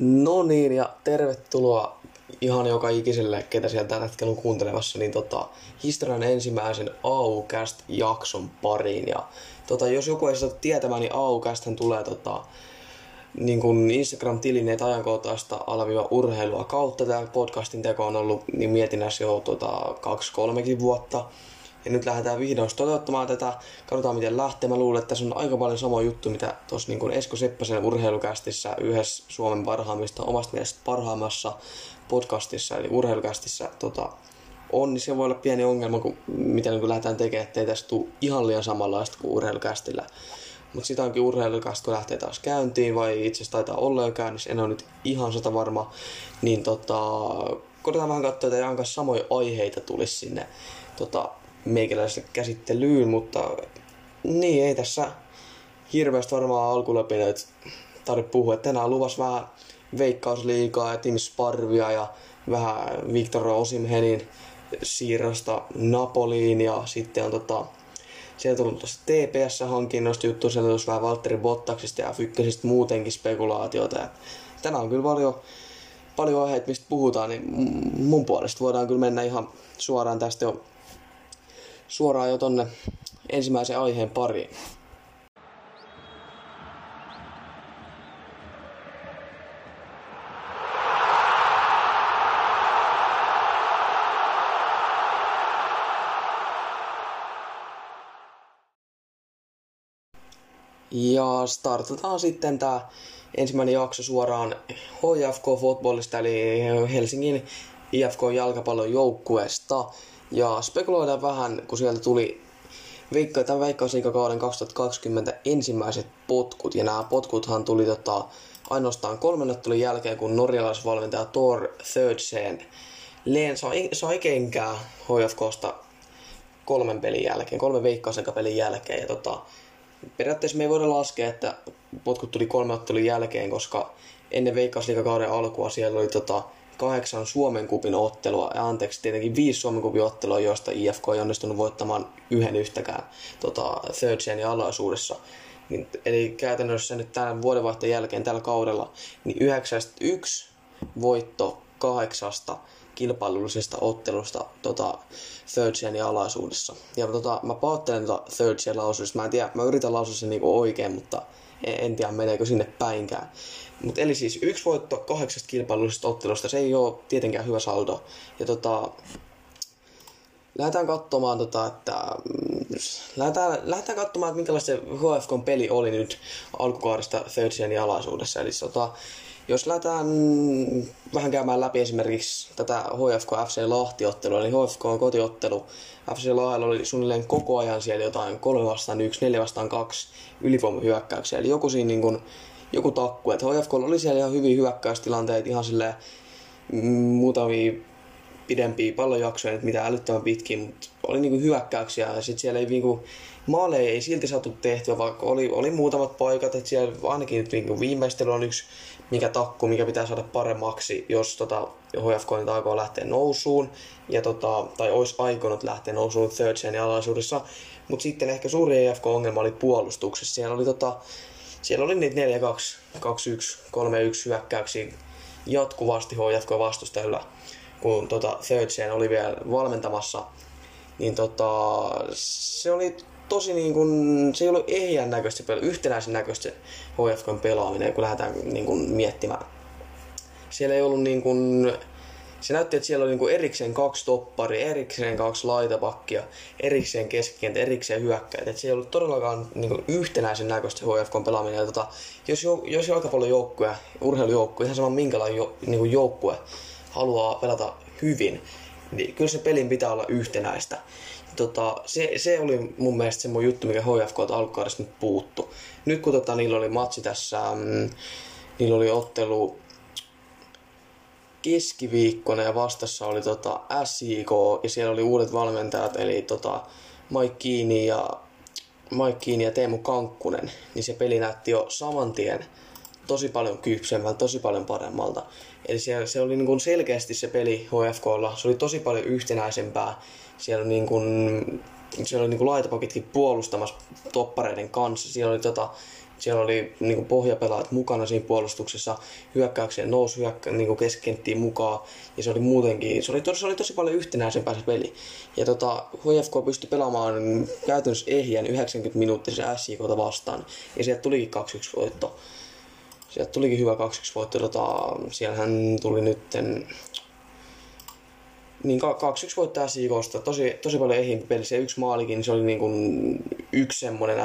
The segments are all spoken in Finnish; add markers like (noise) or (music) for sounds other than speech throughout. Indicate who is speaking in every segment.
Speaker 1: No niin, ja tervetuloa ihan joka ikiselle, ketä sieltä tällä hetkellä on kuuntelemassa, niin tota, historian ensimmäisen AUCast-jakson pariin. Ja tota, jos joku ei sitä tietämään, niin AUCast tulee tota, niin kun Instagram-tilin että ajankohtaista alaviva urheilua kautta. Tämä podcastin teko on ollut niin mietinnässä jo tota, kaksi-kolmekin vuotta. Ja nyt lähdetään vihdoin toteuttamaan tätä. Katsotaan miten lähtee. Mä luulen, että tässä on aika paljon sama juttu, mitä tuossa niin Esko Seppäsen urheilukästissä yhdessä Suomen parhaimmista, omasta mielestä parhaimmassa podcastissa, eli urheilukästissä tota, on, niin se voi olla pieni ongelma, kun, mitä niin kun lähdetään tekemään, ettei tästä tule ihan liian samanlaista kuin urheilukästillä. Mutta sitä onkin urheilukästä, kun lähtee taas käyntiin, vai itse asiassa taitaa olla jo käynnissä, en ole nyt ihan sata varma, niin tota, koitetaan vähän katsoa, että ihan samoja aiheita tulisi sinne tota, meikäläiselle käsittelyyn, mutta niin ei tässä hirveästi varmaan alkuläpineet tarvitse puhua. Tänään on luvassa vähän veikkausliikaa ja Tim Sparvia ja vähän Victor Osimhenin siirrosta Napoliin ja sitten on tota, sieltä tullut tuosta TPS-hankinnosta juttu, sieltä tullut vähän Valtteri Bottaksista ja Fykkäsistä muutenkin spekulaatiota. Ja tänään on kyllä paljon, paljon aiheita, mistä puhutaan, niin mun puolesta voidaan kyllä mennä ihan suoraan tästä jo suoraan jo tonne ensimmäisen aiheen pariin. Ja startataan sitten tämä ensimmäinen jakso suoraan HFK Fotballista, eli Helsingin IFK jalkapallon joukkueesta. Ja spekuloidaan vähän, kun sieltä tuli Veikka, tämän veikkausliikakauden 2020 ensimmäiset potkut. Ja nämä potkuthan tuli tota, ainoastaan kolmen ottelun jälkeen, kun norjalaisvalmentaja Thor Thirdsen Leen sai, sai kenkää HFKsta kolmen pelin jälkeen, kolmen veikkausliikapelin jälkeen. Ja tota, periaatteessa me ei voida laskea, että potkut tuli kolme ottelun jälkeen, koska ennen veikkausliikakauden alkua siellä oli tota, kahdeksan Suomen kupin ottelua, ja anteeksi, tietenkin viisi Suomen kupin ottelua, joista IFK ei onnistunut voittamaan yhden yhtäkään tota, third gen alaisuudessa. Niin, eli käytännössä nyt tämän vuodenvaihteen jälkeen tällä kaudella, niin 91 voitto kahdeksasta kilpailullisesta ottelusta tota, third gen alaisuudessa. Ja tota, mä pahoittelen tota third gen lausuudessa. Mä en tiedä, mä yritän lausua sen niinku oikein, mutta en, en tiedä meneekö sinne päinkään. Mut eli siis yksi voitto kahdeksasta kilpailullisesta ottelusta, se ei ole tietenkään hyvä saldo. Ja tota, lähdetään katsomaan, tota, että, mm, lähdetään, lähdetään katsomaan, että minkälaista se HFK peli oli nyt alkukaudesta Third Genin alaisuudessa. Eli tota, jos lähdetään vähän käymään läpi esimerkiksi tätä HFK FC Lahti-ottelua, eli HFK on kotiottelu. FC Lahdella oli suunnilleen koko ajan siellä jotain 3 vastaan 1, 4 vastaan 2 ylivoimahyökkäyksiä. Eli joku siinä niin kuin, joku takku. Että HFK oli siellä ihan hyviä hyökkäystilanteita, ihan silleen mm, muutamia pidempiä pallojaksoja, että mitä älyttömän pitkin, mutta oli niinku hyökkäyksiä ja sitten siellä ei niinku, maaleja ei silti saatu tehtyä, vaikka oli, oli muutamat paikat, että siellä ainakin niinku viimeistely on yksi mikä takku, mikä pitää saada paremmaksi, jos tota, HFK nyt aikoo lähteä nousuun, ja tota, tai olisi aikonut lähteä nousuun third alaisuudessa. Mutta sitten ehkä suuri EFK-ongelma oli puolustuksessa. Siellä oli, tota, siellä oli niitä 4-2, 2-1, 3-1 hyökkäyksiä jatkuvasti HFK vastustajilla, kun tota, third gen oli vielä valmentamassa. Niin tota, se oli tosi niin kuin, se ei ollut ehjän näköistä peli, yhtenäisen näköistä HFKn pelaaminen, kun lähdetään niin kuin, miettimään. Siellä ei ollut niin kuin, se näytti, että siellä oli niin kuin erikseen kaksi toppari, erikseen kaksi laitapakkia, erikseen keskikentä, erikseen hyökkäjät. Että se ei ollut todellakaan niin kuin yhtenäisen näköistä HFKn pelaaminen. Ja tota, jos, jos jalkapallon joukkue, urheilujoukkue, ihan sama minkälainen jo, niin joukkue haluaa pelata hyvin, niin kyllä se pelin pitää olla yhtenäistä tota, se, se, oli mun mielestä semmoinen juttu, mikä HFK alkukaudesta nyt puuttu. Nyt kun tota, niillä oli matsi tässä, mm, niillä oli ottelu keskiviikkona ja vastassa oli tota SIK ja siellä oli uudet valmentajat, eli tota Mike Kiini ja Mike Kiini ja Teemu Kankkunen, niin se peli näytti jo saman tien tosi paljon kypsemmältä, tosi paljon paremmalta. Eli se, se oli niin kuin selkeästi se peli HFKlla, se oli tosi paljon yhtenäisempää siellä, niin kuin, siellä oli niin kuin laitapakitkin puolustamassa toppareiden kanssa. Siellä oli tota, Siellä oli niin kuin pohjapelaat mukana siinä puolustuksessa, hyökkäykseen nousi hyökkä, niin kuin keskenttiin mukaan, ja se oli muutenkin, se oli, se oli tosi paljon yhtenäisempää se peli. Ja tota, HFK pystyi pelaamaan käytännössä ehjän 90 minuuttisen SJKta vastaan, ja sieltä tulikin 2-1 voitto. Sieltä tulikin hyvä 2-1 voitto, tota, siellähän tuli nytten niin 2-1 voittaa SIKosta. Tosi, tosi paljon ehjimpi pelissä. Ja yksi maalikin, niin se oli niin kuin yksi semmonen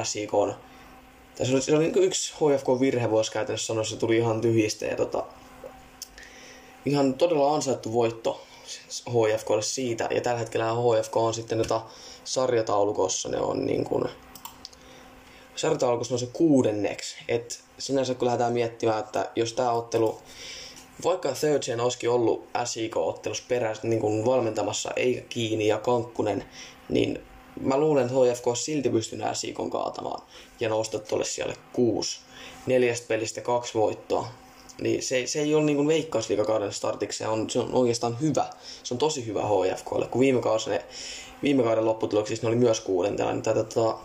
Speaker 1: SIK. Se oli, se oli niin yksi HFK-virhe voisi käytännössä sanoa, se tuli ihan tyhjistä. Ja tota, ihan todella ansaittu voitto HFKlle siitä. Ja tällä hetkellä HFK on sitten tota sarjataulukossa, ne on niin kuin, sarjataulukossa on se kuudenneksi. Et sinänsä kun lähdetään miettimään, että jos tämä ottelu vaikka Third Gen olisikin ollut SIK-ottelussa perässä niin valmentamassa eikä Kiini ja Kankkunen, niin mä luulen, että HFK silti pystynyt SIKon kaatamaan ja nousta tuolle siellä kuusi. Neljästä pelistä kaksi voittoa. Niin se, se ei ole niin veikkausliikakauden startiksi, se on, se on oikeastaan hyvä. Se on tosi hyvä HFKlle, kun viime, kausi ne, viime kauden lopputuloksissa ne oli myös kuudentena. Niin tätä, tota,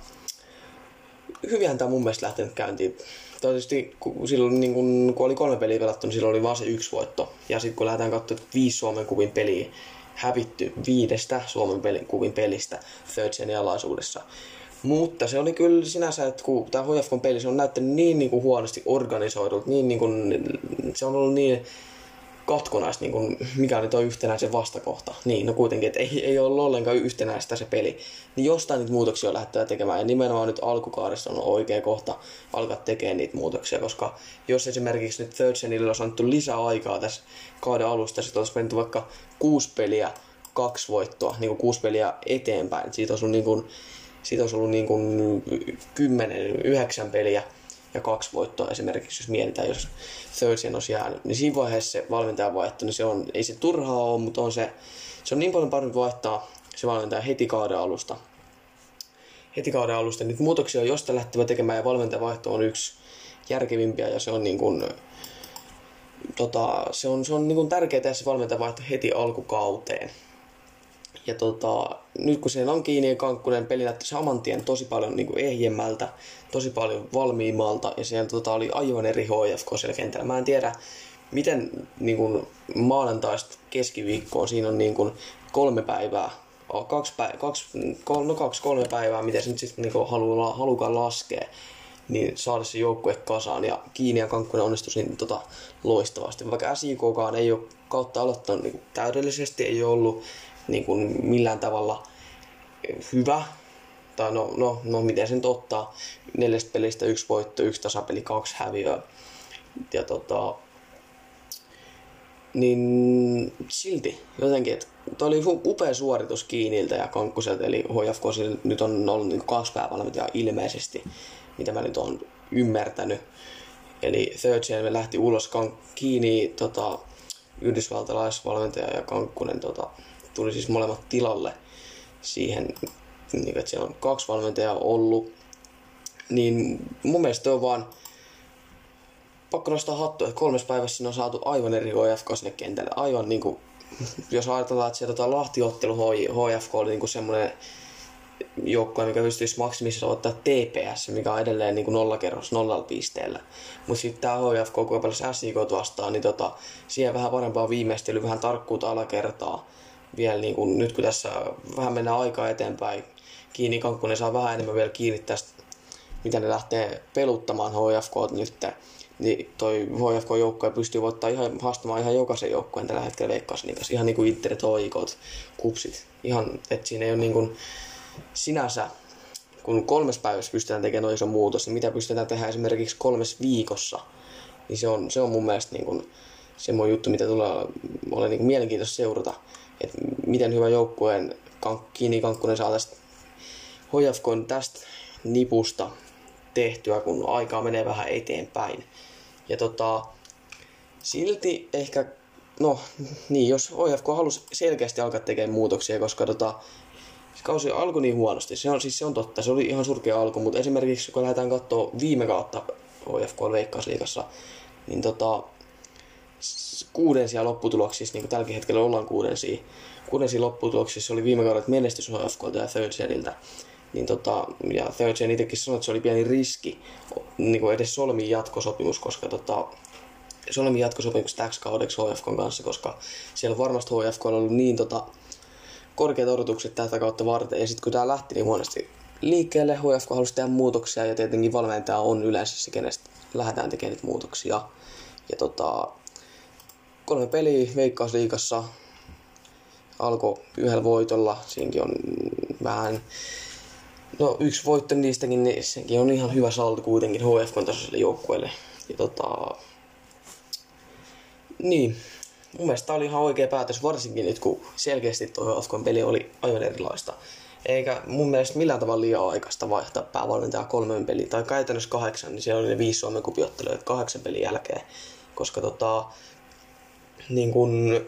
Speaker 1: hyvinhän tämä mun mielestä lähtenyt käyntiin tietysti kun, silloin, niin kun, kun oli kolme peliä pelattu, niin silloin oli vain se yksi voitto. Ja sitten kun lähdetään katsomaan viisi Suomen kuvin peliä, hävitty viidestä Suomen pelin, kuvin pelistä Third Genin alaisuudessa. Mutta se oli kyllä sinänsä, että kun tämä HFK peli se on näyttänyt niin, niin kuin huonosti organisoidut, niin, niin kuin, se on ollut niin katkonaista, niin kuin, mikä oli tuo yhtenäisen vastakohta. Niin, no kuitenkin, että ei, ei ollut ollenkaan yhtenäistä se peli. Niin jostain niitä muutoksia on lähteä tekemään. Ja nimenomaan nyt alkukaudessa on oikea kohta alkaa tekemään niitä muutoksia, koska jos esimerkiksi nyt Third Genille olisi annettu lisää aikaa tässä kauden alusta, sitten olisi mennyt vaikka kuusi peliä, kaksi voittoa, niin kuin kuusi peliä eteenpäin. Siitä olisi ollut, niin kuin, siitä olisi ollut niin kuin kymmenen, yhdeksän peliä ja kaksi voittoa esimerkiksi, jos mietitään, jos Thursday olisi jäänyt, niin siinä vaiheessa se valmentajan vaihto, niin se on, ei se turhaa ole, mutta on se, se on niin paljon parempi vaihtaa se valmentaja heti kauden alusta. Heti kauden alusta. Niitä muutoksia on josta lähtevä tekemään ja valmentajan vaihto on yksi järkevimpiä ja se on niin kuin, tota, se on, se on niin kuin tärkeää tehdä se valmentajan vaihto heti alkukauteen. Ja tota, nyt kun siellä on kiinni ja Kankkunen peli näytti saman tien tosi paljon niin ehjemmältä, tosi paljon valmiimmalta ja siellä tota, oli aivan eri HFK siellä kentällä. Mä en tiedä, miten niin kuin maanantaista keskiviikkoon siinä on niin kuin kolme päivää, kaksi, päivää, kaksi, kol, no kaksi kolme päivää, miten se nyt sitten niin halukaan laskea, niin saada se joukkue kasaan. Ja Kiini ja Kankkunen onnistui siinä tota, loistavasti. Vaikka SIKkaan ei ole kautta aloittanut niin täydellisesti, ei ole ollut niin kuin millään tavalla hyvä. Tai no, no, no miten sen ottaa. Neljästä pelistä yksi voitto, yksi tasapeli, kaksi häviöä. Ja tota, niin silti jotenkin, että toi oli upea suoritus Kiiniltä ja Kankkuselta, eli HFK nyt on ollut niin kaksi päävalmentajaa ilmeisesti, mitä mä nyt on ymmärtänyt. Eli Third Gen lähti ulos Kiini, tota, yhdysvaltalaisvalmentaja ja Kankkunen tota, tuli siis molemmat tilalle siihen, niin että siellä on kaksi valmentajaa ollut. Niin mun mielestä on vaan pakko nostaa hattua, että kolmes päivässä siinä on saatu aivan eri HFK sinne kentälle. Aivan niin kuin, (laughs) jos ajatellaan, että siellä tota Lahti-ottelu HFK oli niin kuin semmoinen joukkue, mikä pystyisi maksimissa ottaa TPS, mikä on edelleen niin kuin nollakerros nollalla pisteellä. Mutta sitten tämä HFK, kun pelasi SIK vastaan, niin tota, siihen vähän parempaa viimeistelyä, vähän tarkkuutta alakertaa vielä niin kuin, nyt kun tässä vähän mennään aikaa eteenpäin, kiinni Kankkunen saa vähän enemmän vielä kiinni tästä, mitä ne lähtee peluttamaan HFK nyt, niin toi HFK-joukkue pystyy voittamaan ihan, haastamaan ihan jokaisen joukkueen tällä hetkellä Veikkausliigassa. Ihan niin kuin Interit, hoikot, kupsit. Ihan, että siinä ei ole niin kuin sinänsä, kun kolmes päivässä pystytään tekemään iso muutos, niin mitä pystytään tehdä esimerkiksi kolmes viikossa, niin se on, se on mun mielestä niin kuin semmoinen juttu, mitä tulee ole niin mielenkiintoista seurata että miten hyvä joukkueen Kiini Kankkunen saa tästä HFK tästä nipusta tehtyä, kun aikaa menee vähän eteenpäin. Ja tota, silti ehkä, no niin, jos HFK halusi selkeästi alkaa tekemään muutoksia, koska tota, se kausi alkoi niin huonosti. Se on, siis se on totta, se oli ihan surkea alku, mutta esimerkiksi kun lähdetään katsoa viime kautta HFK Veikkausliigassa, niin tota, kuudensia lopputuloksissa, niin kuin tälläkin hetkellä ollaan kuudensia, kuudensia lopputuloksissa oli viime kaudet menestys HFK ja Third Setiltä. Niin tota, ja Third Gen itsekin sanoi, että se oli pieni riski niin kuin edes solmiin jatkosopimus, koska tota, solmiin jatkosopimus täksi kaudeksi HFK kanssa, koska siellä varmasti HFK on ollut niin tota, korkeat odotukset tätä kautta varten. Ja sitten kun tämä lähti niin huonosti liikkeelle, HFK halusi tehdä muutoksia ja tietenkin valmentaja on yleensä se, kenestä lähdetään tekemään niitä muutoksia. Ja tota, kolme peliä Veikkausliigassa alkoi yhdellä voitolla. Siinäkin on vähän No yksi voitto niistäkin, niin sekin on ihan hyvä saldo kuitenkin HFK-tasoiselle joukkueelle. Ja tota... Niin, mun mielestä tämä oli ihan oikea päätös, varsinkin nyt kun selkeästi tuo HFK peli oli aivan erilaista. Eikä mun mielestä millään tavalla liian aikaista vaihtaa päävalmentaja kolmen peliin, tai käytännössä kahdeksan, niin siellä oli ne viisi Suomen kupiotteluja kahdeksan pelin jälkeen. Koska tota, niin kun,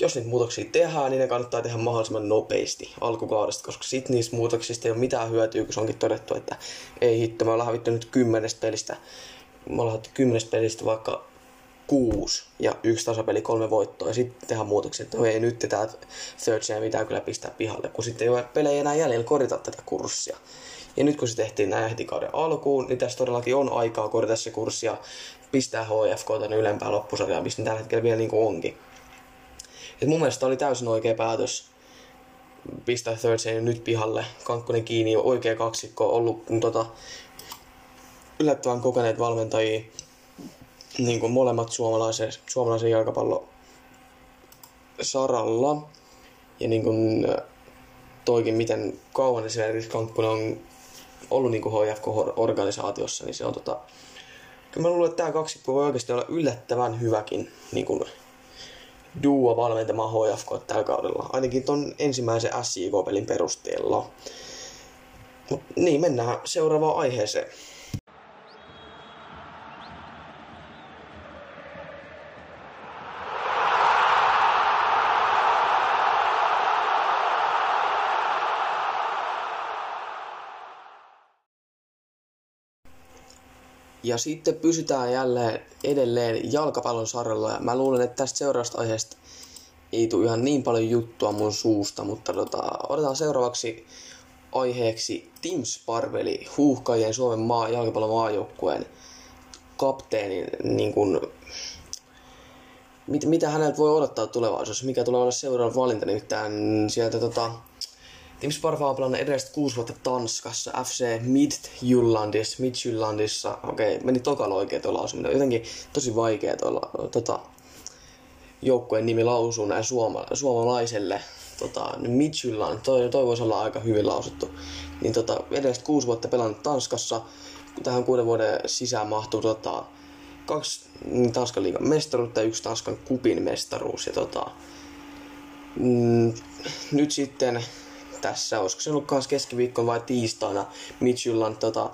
Speaker 1: jos niitä muutoksia tehdään, niin ne kannattaa tehdä mahdollisimman nopeasti alkukaudesta, koska sit niistä muutoksista ei ole mitään hyötyä, kun se onkin todettu, että ei hitto, me ollaan hävitty nyt kymmenestä pelistä, me ollaan kymmenestä pelistä vaikka kuusi ja yksi tasapeli, kolme voittoa ja sitten tehdään muutoksia, että ei nyt tämä third chain pitää kyllä pistää pihalle, kun sitten ei ole pelejä enää jäljellä korjata tätä kurssia. Ja nyt kun se tehtiin näin heti kauden alkuun, niin tässä todellakin on aikaa korjata se kurssi ja pistää HFK tänne ylempää loppusarjaa, missä tällä hetkellä vielä niin kuin onkin. Et mun mielestä oli täysin oikea päätös pistää third chain nyt pihalle. Kankkonen kiinni, oikea kaksikko, ollut tota, yllättävän kokeneet valmentajia niin kuin molemmat suomalaisen, suomalaisen jalkapallon saralla. Ja niin kuin toikin, miten kauan esimerkiksi Kankkunen on ollut niin kuin HFK-organisaatiossa, niin se on tota... Kyllä mä luulen, että tämä kaksikko voi oikeasti olla yllättävän hyväkin niin kuin duo valmentamaan HFK tällä kaudella. Ainakin ton ensimmäisen SJK-pelin perusteella. Mut niin, mennään seuraavaan aiheeseen. Ja sitten pysytään jälleen edelleen jalkapallon sarjalla. Ja mä luulen, että tästä seuraavasta aiheesta ei tule ihan niin paljon juttua mun suusta, mutta tota, otetaan seuraavaksi aiheeksi Tim Sparveli, huuhkajien Suomen maa, jalkapallon maajoukkueen kapteenin, niin kun, mit, mitä häneltä voi odottaa tulevaisuudessa, mikä tulee olla seuraava valinta, nimittäin sieltä tota, Tim Sparva on pelannut edelliset kuusi vuotta Tanskassa, FC Midtjyllandissa, Midtjyllandissa, okei, okay, meni tokalla oikein tuo lausuminen, jotenkin tosi vaikea tuolla tota, joukkueen nimi lausuu näin suoma, suomalaiselle. Tota, Midtjylland, toi, toi voisi olla aika hyvin lausuttu. Niin tota, edelliset kuusi vuotta pelannut Tanskassa, tähän kuuden vuoden sisään mahtuu tota, kaksi Tanskan liigan mestaruutta ja yksi Tanskan kupin mestaruus. Ja tota, mm, nyt sitten tässä, olisiko se ollut kanssa keskiviikkona vai tiistaina, Midtjylland tota,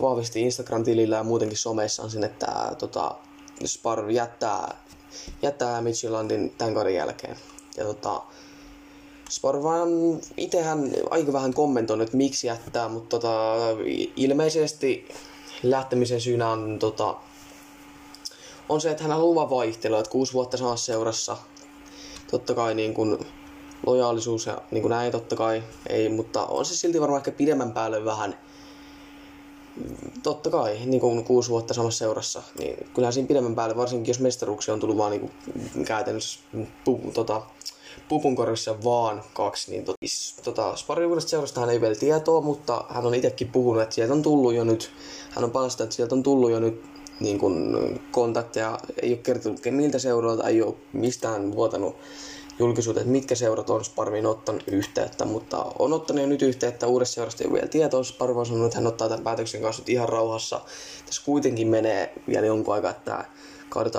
Speaker 1: vahvisti Instagram-tilillä ja muutenkin someissaan sen, että tota, Spar jättää, jättää Midtjyllandin tämän kauden jälkeen. Ja tota, Spar vaan itsehän aika vähän kommentoinut, että miksi jättää, mutta tota, ilmeisesti lähtemisen syynä on, tota, on se, että hän on luvan vaihtelu, että kuusi vuotta samassa seurassa. Totta kai niin kun, lojaalisuus ja niin kuin näin totta kai ei, mutta on se silti varmaan ehkä pidemmän päälle vähän totta kai, niin kuin kuusi vuotta samassa seurassa, niin kyllähän siinä pidemmän päälle, varsinkin jos mestaruuksia on tullut vaan niin kuin käytännössä pu, tota, pupunkorissa vaan kaksi, niin tota, tota Sparriuudesta seurasta hän ei vielä tietoa, mutta hän on itsekin puhunut, että sieltä on tullut jo nyt, hän on palasta, että sieltä on tullut jo nyt niin kuin kontakteja, ei ole kertonut miltä seuroilta, ei ole mistään vuotanut julkisuuteen, että mitkä seurat on Sparviin ottanut yhteyttä, mutta on ottanut jo nyt yhteyttä uudesta seurasta ei vielä tietoa. Sparva on sanonut, että hän ottaa tämän päätöksen kanssa ihan rauhassa. Tässä kuitenkin menee vielä jonkun aikaa, että kaudet,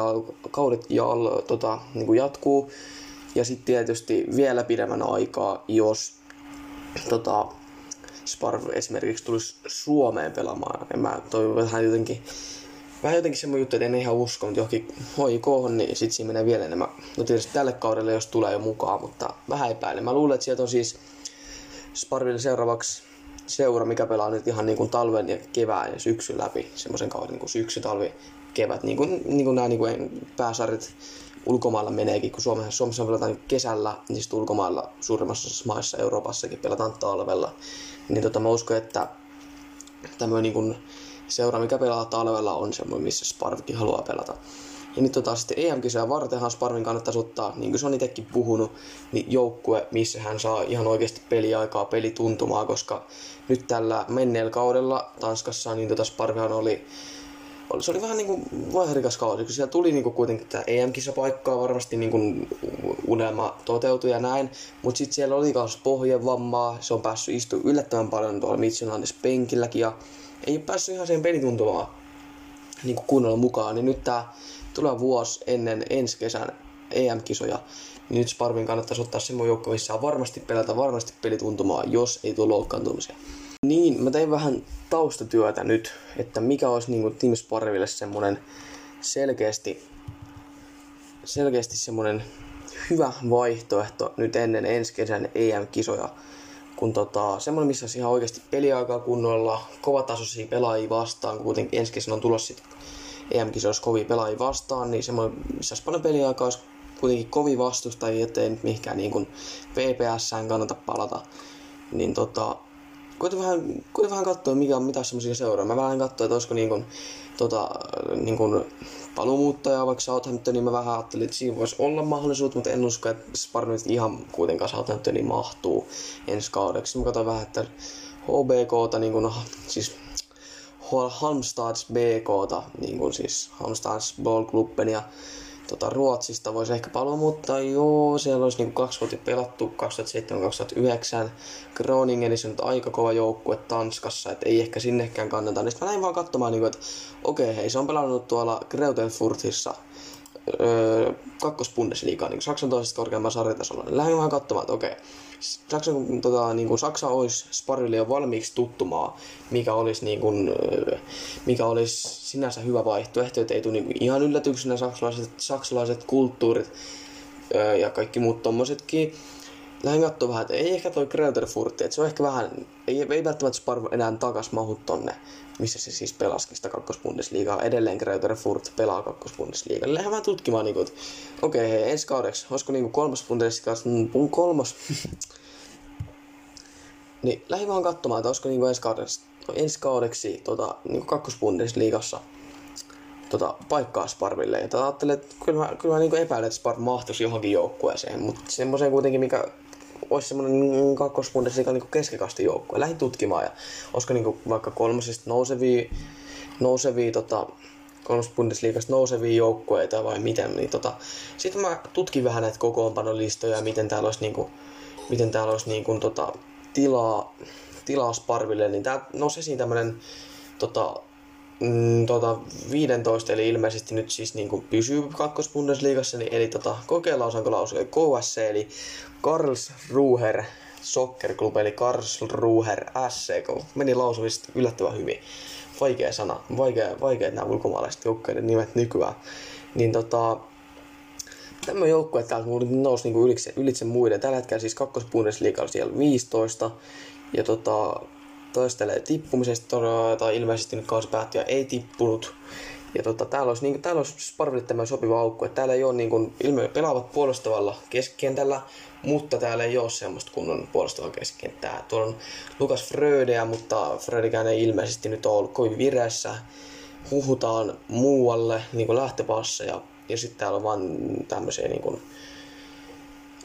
Speaker 1: kaudet ja, tota, niin kuin jatkuu. Ja sitten tietysti vielä pidemmän aikaa, jos tota, Sparv esimerkiksi tulisi Suomeen pelaamaan. En mä toivon, hän jotenkin vähän jotenkin semmoinen juttu, että en ihan usko, mutta johonkin HJK, niin sit siinä menee vielä enemmän. No tietysti tälle kaudelle, jos tulee jo mukaan, mutta vähän epäilen. Mä luulen, että sieltä on siis Sparville seuraavaksi seura, mikä pelaa nyt ihan niin kuin talven ja kevään ja syksyn läpi, semmoisen kauden niin kuin syksy, talvi, kevät, niin kuin, niin kuin nämä niin kuin pääsarjat ulkomailla meneekin, kun Suomessa, Suomessa pelataan kesällä, niin sitten ulkomailla suurimmassa maissa Euroopassakin pelataan talvella. Niin tota, mä uskon, että tämmöinen niin seura, mikä pelaa talvella, on semmoinen, missä Sparvikin haluaa pelata. Ja nyt tota, sitten EM-kisoja vartenhan Sparvin kannattaisi ottaa, niin kuin se on itsekin puhunut, niin joukkue, missä hän saa ihan oikeasti peliaikaa, pelituntumaa, koska nyt tällä menneellä kaudella Tanskassa, niin tota Sparvihan oli se oli vähän niin kuin vaiherikas kausi, kun siellä tuli niin kuin kuitenkin tämä EM-kisapaikkaa varmasti niin kuin unelma toteutui ja näin, mutta sitten siellä oli myös pohjevammaa, se on päässyt istumaan yllättävän paljon tuolla Midtjyllandissa penkilläkin ja ei päässyt ihan siihen pelituntumaan niin kuin kunnolla mukaan, niin nyt tämä tulee vuosi ennen ensi kesän EM-kisoja, niin nyt Sparvin kannattaisi ottaa semmoinen joukko, missä on varmasti pelata, varmasti pelituntumaa, jos ei tule loukkaantumisia. Niin, mä tein vähän taustatyötä nyt, että mikä olisi niin kuin Team Sparville semmoinen selkeästi, selkeästi semmoinen hyvä vaihtoehto nyt ennen ensi kesän EM-kisoja. Kun tota, semmoinen, missä olisi ihan oikeasti peliaikaa kunnolla, kovatasoisia pelaajia vastaan, kuitenkin ensi kesän on tulossa sitten EM-kisoissa kovia pelaajia vastaan, niin semmoinen, missä olisi paljon peliaikaa, olisi kuitenkin kovin vastustajia, ettei nyt mihinkään niin kuin VPSään kannata palata. Niin tota, koitin vähän, koitin vähän katsoa, mikä on mitä semmoisia seuraa. Mä vähän katsoin, että olisiko niin kuin, tota, niin kuin paluumuuttaja vaikka Southampton, niin mä vähän ajattelin, että siinä voisi olla mahdollisuus, mutta en usko, että Spartan ihan kuitenkaan Southamptoniin mahtuu ensi kaudeksi. Mä katsoin vähän, että HBKta, niin kuin, siis Halmstads BKta, niin kuin siis Halmstads Ballklubben ja tota, Ruotsista voisi ehkä palua, mutta joo, siellä olisi niinku kaksi vuotta pelattu 2007-2009. Groningenissa on nyt aika kova joukkue Tanskassa, että ei ehkä sinnekään kannata. Niin mä näin vaan katsomaan, niinku, että okei, okay, hei, se on pelannut tuolla Greutelfurtissa öö, kakkosbundesliigaa, niin Saksan toisesta korkeamman sarjatasolla. Niin lähdin vaan katsomaan, että okei, okay, Saksan, tota, niin kuin Saksa olisi Sparille jo valmiiksi tuttumaa, mikä olisi, niin kuin, mikä olisi sinänsä hyvä vaihtoehto, että ei tule niin ihan yllätyksenä saksalaiset, saksalaiset kulttuurit ja kaikki muut tommosetkin. Lähdin katsoa vähän, että ei ehkä toi Kreuterfurtti, että se on ehkä vähän, ei, ei välttämättä Spar enää takas mahu tonne, missä se siis pelasikin sitä kakkosbundesliigaa. Edelleen Kreuterfurt pelaa kakkosbundesliigaa. Lähdin vähän tutkimaan, niin kuin, että okei, okay, hei, ensi kaudeksi, olisiko (laughs) niin kolmas bundesliiga, mm, kolmas, niin lähdin vaan katsomaan, että olisiko niin ensi kaudeksi, ensi kaudeksi tota, niin kakkosbundesliigassa tota, paikkaa Sparville. Ja tota, ajattelin, että kyllä mä, kyllä mä niin epäilen, että Spar mahtuisi johonkin joukkueeseen, mutta semmoiseen kuitenkin, mikä olisi semmoinen kakkosbundesliigan niin keskikasti joukkue. Lähdin tutkimaan ja olisiko niin vaikka kolmosesta nousevia, nousevia tota, kolmas Bundesliigasta nousevia joukkueita vai miten, niin tota, sitten mä tutkin vähän näitä kokoonpanolistoja ja miten täällä olisi, niin kuin, miten täällä olisi niin kuin, tota, tilaa, tilaa Sparville, niin tää nousi esiin tämmönen tota, mm, tota, 15, eli ilmeisesti nyt siis niin kuin pysyy kakkosbundesliigassa, niin, eli tota, kokeillaan osaanko lausua KSC, eli Karlsruher Soccer Club, eli Karlsruher SC, meni lausuvista yllättävän hyvin. Vaikea sana, vaikea, vaikea nämä ulkomaalaiset joukkueiden nimet nykyään. Niin tota, Tämä joukkue täältä nousi niinku ylitse, ylitse muiden. Tällä hetkellä siis kakkosbundesliigalla siellä 15. Ja tota, toistelee tippumisesta, tai ilmeisesti nyt kausi päättyi ja ei tippunut. Ja tota, täällä olisi, niin, täällä olisi tämä sopiva aukko. Että täällä ei ole niin kuin, ilme, pelaavat puolustavalla keskikentällä, mutta täällä ei ole semmoista kunnon puolustavaa keskikenttää. Tuolla on Lukas Frödeä, mutta Frödekään ei ilmeisesti nyt ole ollut kovin vireessä. Huhutaan muualle niin kuin lähtöpasseja ja sitten täällä on vaan tämmöisiä niin kuin,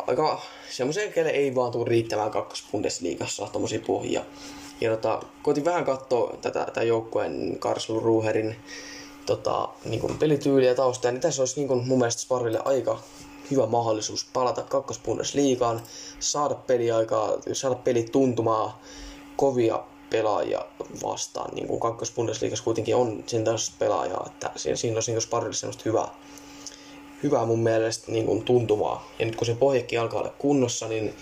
Speaker 1: aika semmoisia, kelle ei vaan tule riittämään kakkosbundesliigassa tommosia pohjia. Ja tota, koitin vähän katsoa tätä, tätä joukkueen Karslu Ruherin tota, niin pelityyliä taustaa, niin tässä olisi niin kuin, mun mielestä Sparrille aika hyvä mahdollisuus palata kakkosbundesliigaan, saada peliaikaa, saada pelit tuntumaan kovia pelaajia vastaan. Niin kuin kakkosbundesliigassa kuitenkin on sen taas pelaajaa, että siinä, siinä olisi niin Sparrille semmoista hyvää hyvää mun mielestä niin kuin tuntumaa. Ja nyt kun se pohjekin alkaa olla kunnossa, niin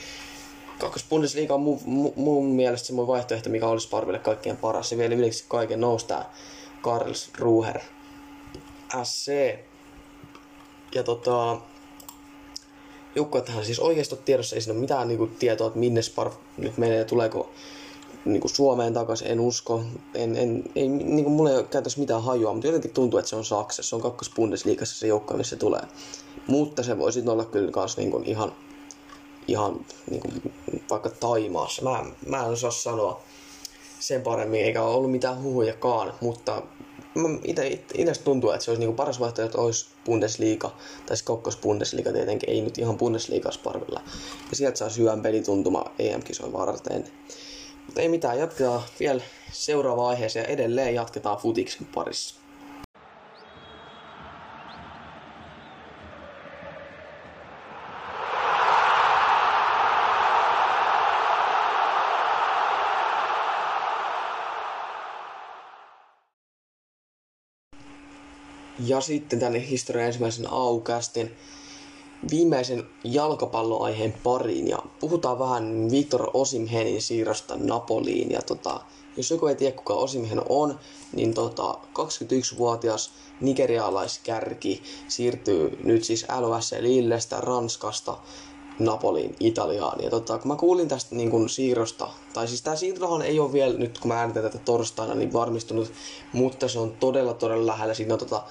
Speaker 1: kakkos Bundesliga on mun, mun mielestä semmoinen vaihtoehto, mikä olisi Parville kaikkein paras. Ja vielä ylikin kaiken nousi tää Karls Ruher SC. Ja tota, joukkuettahan siis oikeasti tiedossa ei siinä ole mitään niinku tietoa, että minne Sparv nyt menee, tuleeko niin kuin Suomeen takaisin, en usko. En, en, ei, niin kuin mulla ei ole käytännössä mitään hajua, mutta jotenkin tuntuu, että se on Saksassa. Se on kakkos Bundesliigassa se joukko, missä se tulee. mutta se voisi olla kyllä kans niin kuin ihan, ihan niin kuin vaikka Taimaassa. Mä, mä en osaa sanoa sen paremmin, eikä ole ollut mitään huhujakaan, mutta itse tuntuu, että se olisi niinku paras vaihtoehto, että olisi Bundesliga, tai kokkos Bundesliga tietenkin, ei nyt ihan Bundesliga parvilla. Ja sieltä saa hyvän pelituntuma EM-kisoja varten. Mutta ei mitään, jatketaan vielä seuraava aiheeseen ja edelleen jatketaan futiksen parissa. Ja sitten tänne historian ensimmäisen aukästin viimeisen jalkapalloaiheen pariin ja puhutaan vähän Victor Osimhenin siirrosta Napoliin. Ja tota, jos joku ei tiedä kuka Osimhen on, niin tota, 21-vuotias nigerialaiskärki siirtyy nyt siis LOS Lillestä Ranskasta Napoliin, Italiaan. Ja tota, kun mä kuulin tästä niin kun siirrosta, tai siis tämä siirtohan ei ole vielä nyt, kun mä äänitän tätä torstaina, niin varmistunut, mutta se on todella todella lähellä. Siinä on tota,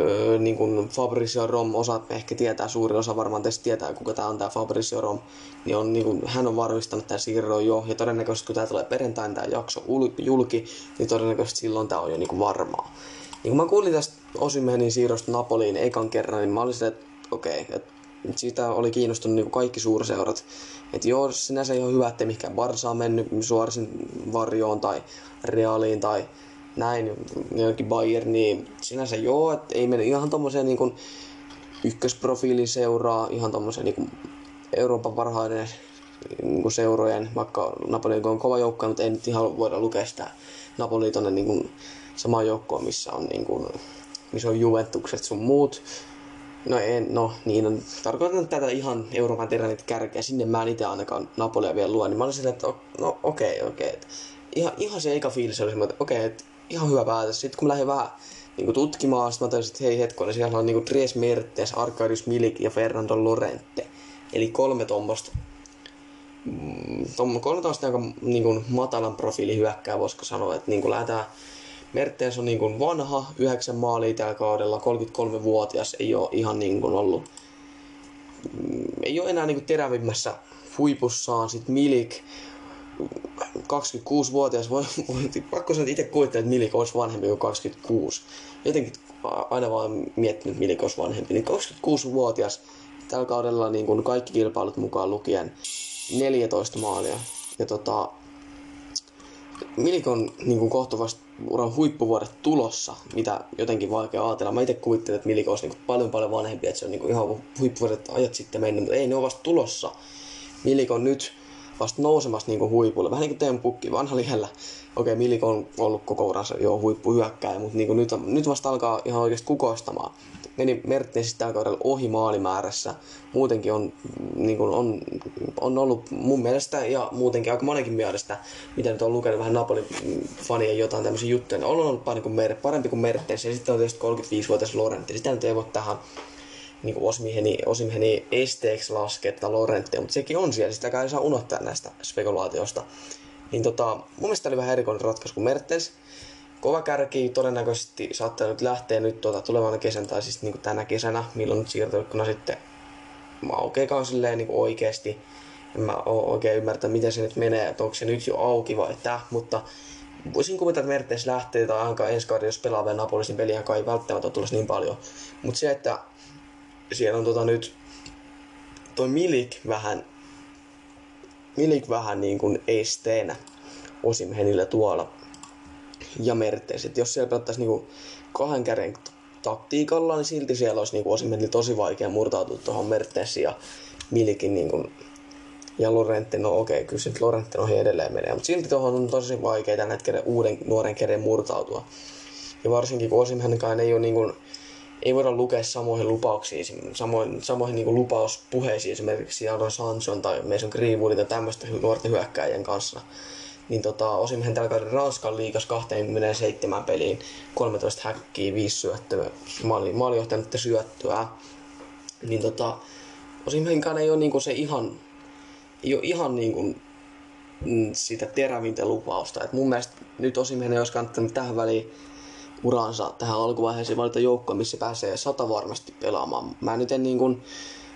Speaker 1: öö, niin kuin Fabrizio Rom, osaat ehkä tietää, suuri osa varmaan teistä tietää, kuka tämä on tämä Fabrizio Rom, niin, on, niin kuin, hän on varmistanut tämän siirron jo, ja todennäköisesti kun tämä tulee perjantaina tämä jakso julki, niin todennäköisesti silloin tämä on jo niin kuin varmaa. Niin kun mä kuulin tästä Osimenin siirrosta Napoliin ekan kerran, niin mä olin että okei, okay, että siitä oli kiinnostunut niin kaikki suurseurat. Että joo, sinänsä ihan hyvä, että mihinkään Barsa on mennyt suorisin varjoon tai Realiin tai näin, jonnekin Bayerniin. Sinänsä joo, että ei mene ihan tommoseen niin ykkösprofiilin seuraa, ihan tommoseen niin Euroopan parhaiden niin kuin seurojen, vaikka Napoli on kova joukko, mutta ei nyt ihan voida lukea sitä Napoli tonne niin kuin samaan joukkoon, missä on, niin kuin, missä on Juventukset sun muut. No, en, no niin on. Tarkoitan tätä ihan Euroopan teränit kärkeä. Sinne mä en itse ainakaan Napolia vielä lue. Niin mä olisin, että no okei, okay, okei. Okay. Ihan, ihan se eka fiilis oli että okei, okay, että ihan hyvä päätös. Sitten kun mä lähdin vähän niin kuin tutkimaan, sitten mä tajusin, että hei hetkonen, siellä on niin kuin Dries Mertens, Arkadius Milik ja Fernando Lorente. Eli kolme tuommoista mm, kolme tuommoista aika niin kuin matalan profiili hyökkää, voisiko sanoa, että niin kuin lähdetään Mertens on niin kuin vanha, yhdeksän maalia tällä kaudella, 33-vuotias, ei ole ihan niin kuin ollut, mm, ei ole enää niin kuin terävimmässä huipussaan. Sitten Milik, 26-vuotias, voi, voi pakko sanoa, että itse kuvittelen, että Milik olisi vanhempi kuin 26. Jotenkin aina vaan miettinyt, Milik olisi vanhempi. Niin 26-vuotias tällä kaudella niin kuin kaikki kilpailut mukaan lukien 14 maalia. Ja tota, Milik on niin kuin kohta vasta uran huippuvuodet tulossa, mitä jotenkin vaikea ajatella. Mä itse kuvittelen, että Milik olisi niin kuin paljon paljon vanhempi, että se on niin kuin ihan huippuvuodet ajat sitten mennyt, mutta ei, ne on vasta tulossa. Milik on nyt vasta nousemassa niin huipulle. Vähän niin kuin Teemu Pukki, vanha liellä. Okei, okay, Milik on ollut koko uransa jo huippuhyökkäjä, mutta niin nyt, nyt vasta alkaa ihan oikeasti kukoistamaan. Meni Mertensistä tällä kaudella ohi maalimäärässä. Muutenkin on, niin kuin on, on ollut mun mielestä ja muutenkin aika monenkin mielestä, mitä nyt on lukenut vähän Napolin fanien jotain tämmöisiä juttuja, on ollut parempi kuin, Mer- parempi kuin Mertens. Ja sitten on tietysti 35-vuotias Lorentti. Sitä nyt ei voi tähän niin Osimheni, Osimheni esteeksi lasketta Lorente, mutta sekin on siellä, sitä ei saa unohtaa näistä spekulaatiosta. Niin tota, mun mielestä oli vähän erikoinen ratkaisu kuin Mertens. Kova kärki todennäköisesti saattaa nyt lähteä nyt tuota, tulevana kesänä tai siis niin tänä kesänä, milloin nyt siirtoikkuna sitten mä aukeakaan silleen niin oikeasti. En mä oo oikein ymmärtää, miten se nyt menee, että onko se nyt jo auki vai tää, mutta voisin kuvitella, että Mertens lähtee tai ainakaan ensi kaudella, jos pelaa vielä Napolisin peliä, ei välttämättä ole niin paljon. Mutta se, että siellä on tota nyt toi Milik vähän, Milik vähän niin kuin esteenä Osimhenillä tuolla ja Mertens. Et jos siellä pelattaisiin niin kahden käden taktiikalla, niin silti siellä olisi niin Osimhenillä tosi vaikea murtautua tuohon Mertensin ja Milikin niin kuin, ja Lorente, no okei, okay, kyllä se Lorente ohi edelleen menee, mutta silti tuohon on tosi vaikea tällä hetkellä uuden nuoren käden murtautua. Ja varsinkin kun Osimhenkaan ei ole niin kuin, ei voida lukea samoihin lupauksiin, samoihin, samoihin niin lupauspuheisiin esimerkiksi Jadon Sanson tai Mason Greenwoodin tai tämmöisten nuorten hyökkäjien kanssa. Niin tota, osin tällä kaudella Ranskan liikas 27 peliin, 13 häkkiä, 5 syöttöä, maali, maalijohtajan syöttöä. Niin tota, Osimhenkaan ei ole niinku se ihan, ei ole ihan niinku mm, sitä terävintä lupausta. Et mun mielestä nyt Osimhen olisi kannattanut tähän väliin uransa tähän alkuvaiheeseen. Valita joukkoa, missä pääsee sata varmasti pelaamaan. Mä nyt en niin kuin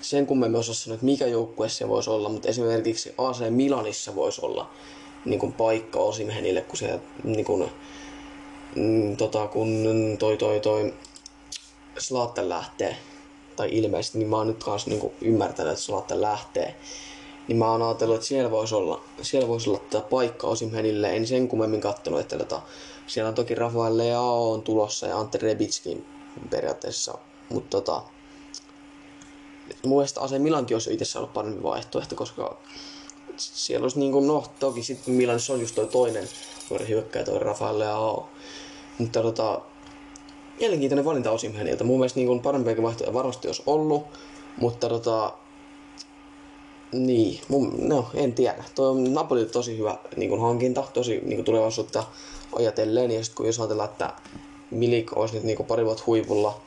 Speaker 1: sen kummemmin osaa sanoa, että mikä joukkue se voisi olla, mutta esimerkiksi AC Milanissa voisi olla niin kuin paikka Osimhenille, kun se niin kuin, mm, tota, kun toi toi toi Slatten lähtee, tai ilmeisesti, niin mä oon nyt kanssa niin kuin ymmärtänyt, että Slatten lähtee, niin mä oon ajatellut, että siellä voisi olla, siellä voisi olla tätä paikka Osimhenille, en sen kummemmin kattonut, että tota, siellä on toki Rafael Leao on tulossa ja Ante Rebitskin periaatteessa, mutta tota, mun mielestä Ase Milankin olisi itse ollut parempi vaihtoehto, koska siellä olisi niin kuin, no toki sitten Milanissa on just toi toinen nuori hyökkäjä, toi Rafael Leao. Mutta tota, mielenkiintoinen valinta Osimhenilta. Mun mielestä niin parempi vaihtoehto varmasti olisi ollut, mutta tota, niin, mun, no en tiedä. Tuo on Napoli tosi hyvä niin kuin hankinta, tosi niin kuin tulevaisuutta ajatellen. Ja sitten kun jos ajatellaan, että Milik olisi nyt niin kuin pari vuotta huipulla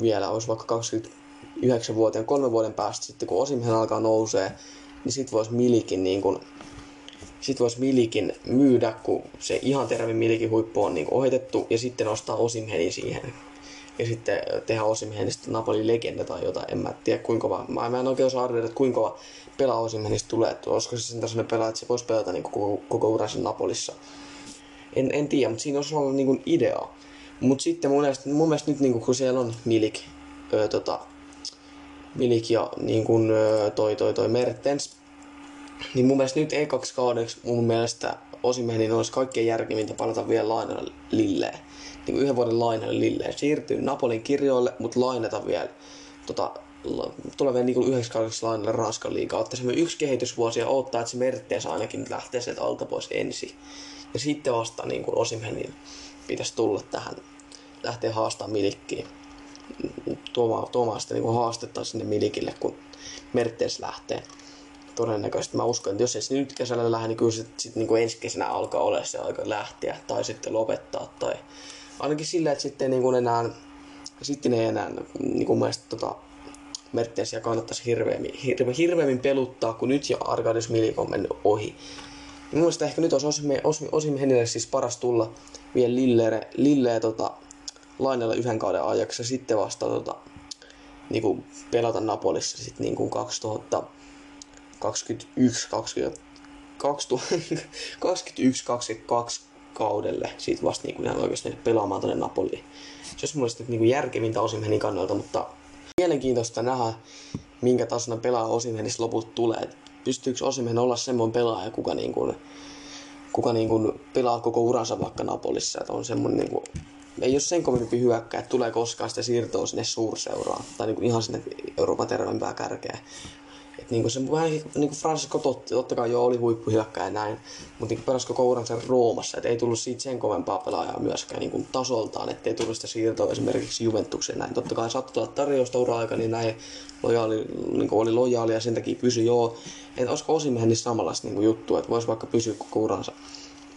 Speaker 1: vielä, olisi vaikka 29 vuoteen, kolme vuoden päästä sitten, kun Osimhen alkaa nousee, niin sit vois Milikin niin sit vois Milikin myydä, kun se ihan terävin Milikin huippu on niin ohitettu, ja sitten ostaa Osimheni siihen. Ja sitten tehdä Osimhenistä Napolin legenda tai jotain, en mä tiedä kuinka kova. Mä, mä en oikein osaa arvioida, että kuinka kova pelaa Osimhenistä tulee, että olisiko se sen tasoinen pelaa, että se voisi pelata niin koko, koko uransa Napolissa. En, en tiedä, mutta siinä olisi ollut niin kuin idea. Mutta sitten mun mielestä, mun mielestä nyt niin kuin, kun siellä on Milik, öö, tota, Milik ja niin kuin, toi, toi, toi Mertens. Niin mun mielestä nyt ekaksi kaudeksi mun mielestä Osimenin olisi kaikkein järkevintä palata vielä lainalle Lilleen. Niin yhden vuoden lainalle Lilleen. Siirtyy Napolin kirjoille, mutta lainata vielä tota, tulee vielä niin yhdeksi kaudeksi lainalle Ranskan liigaa. Ottaa semmoinen yksi kehitysvuosi ja odottaa, että se Mertens ainakin lähtee sieltä alta pois ensin. Ja sitten vasta niin kuin Osimenin pitäisi tulla tähän, lähteä haastamaan Milikkiin tuomaan, tuomaan sitä niin haastetta sinne Milikille, kun Mertens lähtee. Todennäköisesti mä uskon, että jos ei se nyt kesällä lähde, niin kyllä sitten niin ensi kesänä alkaa olla se aika lähteä tai sitten lopettaa. Tai ainakin sillä, että sitten niin kuin enää, sitten ei enää niin kuin mielestä, tota, Mertensiä kannattaisi hirveämmin, hirve, hirveämmin peluttaa, kun nyt jo Arkadius Milik on mennyt ohi. Niin mun mielestä ehkä nyt olisi Osim Henille siis paras tulla vielä Lille, Lille tota, lainalla yhden kauden ajaksi ja sitten vasta tota, niin kuin pelata Napolissa sitten niin kuin 2021 20, 2021 2022 kaudelle siitä vasta niin kuin ihan oikeasti pelaamaan tuonne Napoliin. Se olisi mielestäni niin kuin järkevintä Osimhenin kannalta, mutta mielenkiintoista nähdä, minkä tasoinen pelaa Osimhenistä loput tulee. Pystyykö Osimhen olla semmoinen pelaaja, kuka, niin kuin, kuka niin kuin pelaa koko uransa vaikka Napolissa, että on semmoinen niin kuin ei ole sen kovempi hyökkää, että tulee koskaan sitä siirtoa sinne suurseuraan. Tai niin kuin ihan sinne Euroopan terveempää kärkeä. Niin kuin se vähän niin kuin Francisco Totti, totta kai jo oli huippuhyökkäjä näin, mutta niin pelasi koko uransa Roomassa, että ei tullut siitä sen kovempaa pelaajaa myöskään niin kuin tasoltaan, ettei tullut sitä siirtoa esimerkiksi Juventukseen näin. Totta kai saattoi tulla tarjousta ura-aika, niin näin lojaali, niin kuin oli lojaali ja sen takia pysyi joo. Että olisiko Osimehen niin samanlaista niin juttua, että voisi vaikka pysyä koko uransa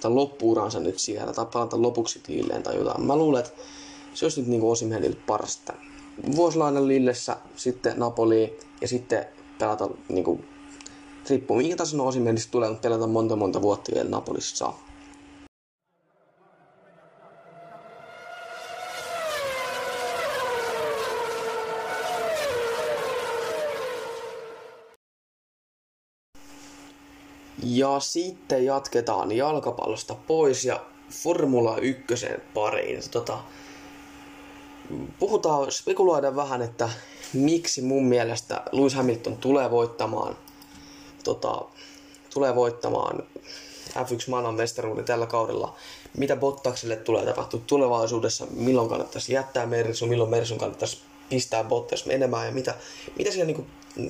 Speaker 1: tai loppuuransa nyt siellä tai palata lopuksi Lilleen tai jotain. Mä luulen, että se olisi nyt niin Osimhenille parasta. Vuosilainen Lillessä, sitten Napoli ja sitten pelata niin kuin, riippuu minkä tason Osimhenistä tulee, mutta pelata monta monta vuotta vielä Napolissa Ja sitten jatketaan jalkapallosta pois ja Formula 1 pariin. Tota, puhutaan, spekuloidaan vähän, että miksi mun mielestä Lewis Hamilton tulee voittamaan, tota, tulee voittamaan F1 maailman mestaruuden tällä kaudella. Mitä Bottakselle tulee tapahtua tulevaisuudessa, milloin kannattaisi jättää Mersu, milloin Mersun kannattaisi pistää Bottas menemään? Ja mitä, mitä siellä niin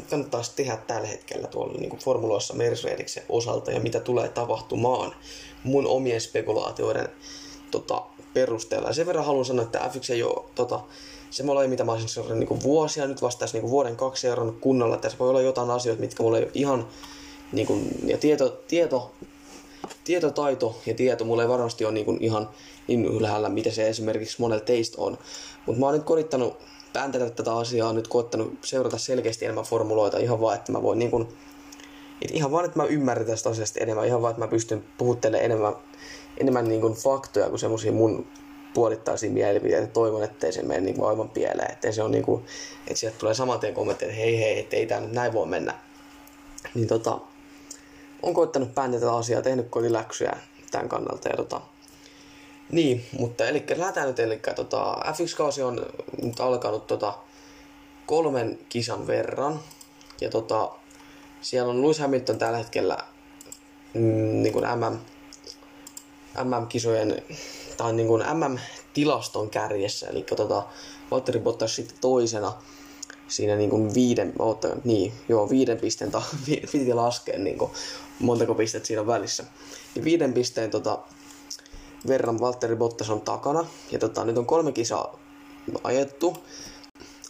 Speaker 1: kannattaisi tehdä tällä hetkellä tuolla niin formuloissa Mercedeksen osalta? Ja mitä tulee tapahtumaan mun omien spekulaatioiden tota, perusteella. Ja sen verran haluan sanoa, että F1 ei ole tota, se mulla ei mitä mä olisin seurannut niin vuosia, nyt vasta tässä niin vuoden kaksi seurannut kunnolla. Tässä voi olla jotain asioita, mitkä mulla ei ole ihan, niin kuin, ja tieto, tieto, tietotaito ja tieto mulla ei varmasti ole niin kuin ihan niin ylhäällä, mitä se esimerkiksi monella teistä on. Mutta mä oon nyt korittanut pääntätä tätä asiaa, nyt koettanut seurata selkeästi enemmän formuloita ihan vaan, että mä voin niin kuin, että ihan vaan, että mä ymmärrän tästä asiasta enemmän, ihan vaan, että mä pystyn puhuttelemaan enemmän, enemmän niin kuin faktoja kuin semmoisia mun puolittaisia mielipiteitä. Toivon, ettei se mene niin kuin aivan pieleen. Ettei se on niin kuin, että sieltä tulee saman tien kommentti, että hei hei, että ei tämä nyt näin voi mennä. Niin tota, on koittanut päännetä asiaa, tehnyt kotiläksyjä tämän kannalta. Ja tota, niin, mutta eli lähdetään nyt, eli tota, FX-kausi on nyt alkanut tota, kolmen kisan verran. Ja tota, siellä on Lewis Hamilton tällä hetkellä mm, niin kuin MM, MM-kisojen tai niin kuin MM-tilaston kärjessä. Eli tota, Valtteri Bottas sitten toisena siinä niin kuin viiden, ootta, niin, joo, viiden pisteen, ta, (laughs) piti laskea niin kuin, montako pistettä siinä välissä. Ja viiden pisteen tota, verran Valtteri Bottas on takana. Ja tota, nyt on kolme kisaa ajettu.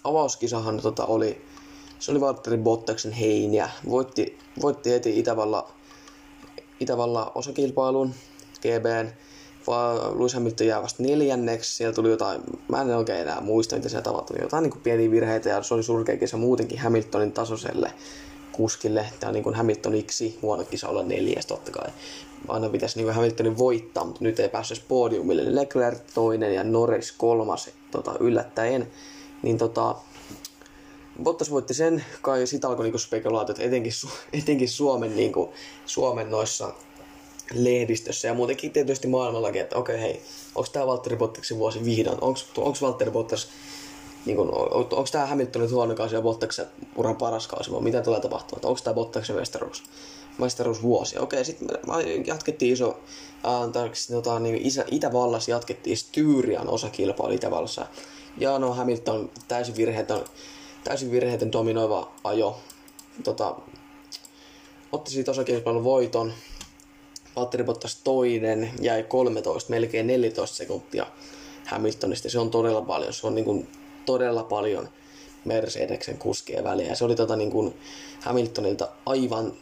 Speaker 1: Avauskisahan tota, oli, se oli Valtteri Bottaksen heiniä. Voitti, voitti heti Itävalla, Itävalla osakilpailun GBn. Vaan Lewis Hamilton jää vasta neljänneksi. Siellä tuli jotain, mä en oikein enää muista, mitä siellä tapahtui. Jotain niin kuin pieniä virheitä ja se oli surkea muutenkin Hamiltonin tasoiselle kuskille. Tämä on niin kuin Hamiltoniksi huono kisa olla neljäs totta kai. Aina pitäisi niin kuin Hamiltonin voittaa, mutta nyt ei päässyt podiumille. Leclerc toinen ja Norris kolmas tota, yllättäen. Niin tota, Bottas voitti sen, kai sitä alkoi niinku spekulaatiot, etenkin, etenkin Suomen, niinku, Suomen noissa lehdistössä ja muutenkin tietysti maailmallakin, että okei okay, hei, onko tämä Valtteri Bottaksin vuosi vihdoin, onko Valtteri Bottas niin on, onko tämä Hamiltonin huono kausi ja Bottaksen uran paras kausi, vai mitä tulee tapahtumaan, onko tämä Bottaksen mestaruus, mestaruusvuosi. Okei, sitten me jatkettiin iso, äh, tota, niin Isä, Itävallassa jatkettiin Styrian osakilpailu Itävallassa. Ja no Hamilton täysin virheetön, täysin virheetön dominoiva ajo. Tota, otti siitä osakilpailun voiton. Valtteri Bottas toinen, jäi 13, melkein 14 sekuntia Hamiltonista. Se on todella paljon. Se on niin kuin todella paljon Mercedeksen kuskien väliä. Ja se oli tota niin kuin Hamiltonilta aivan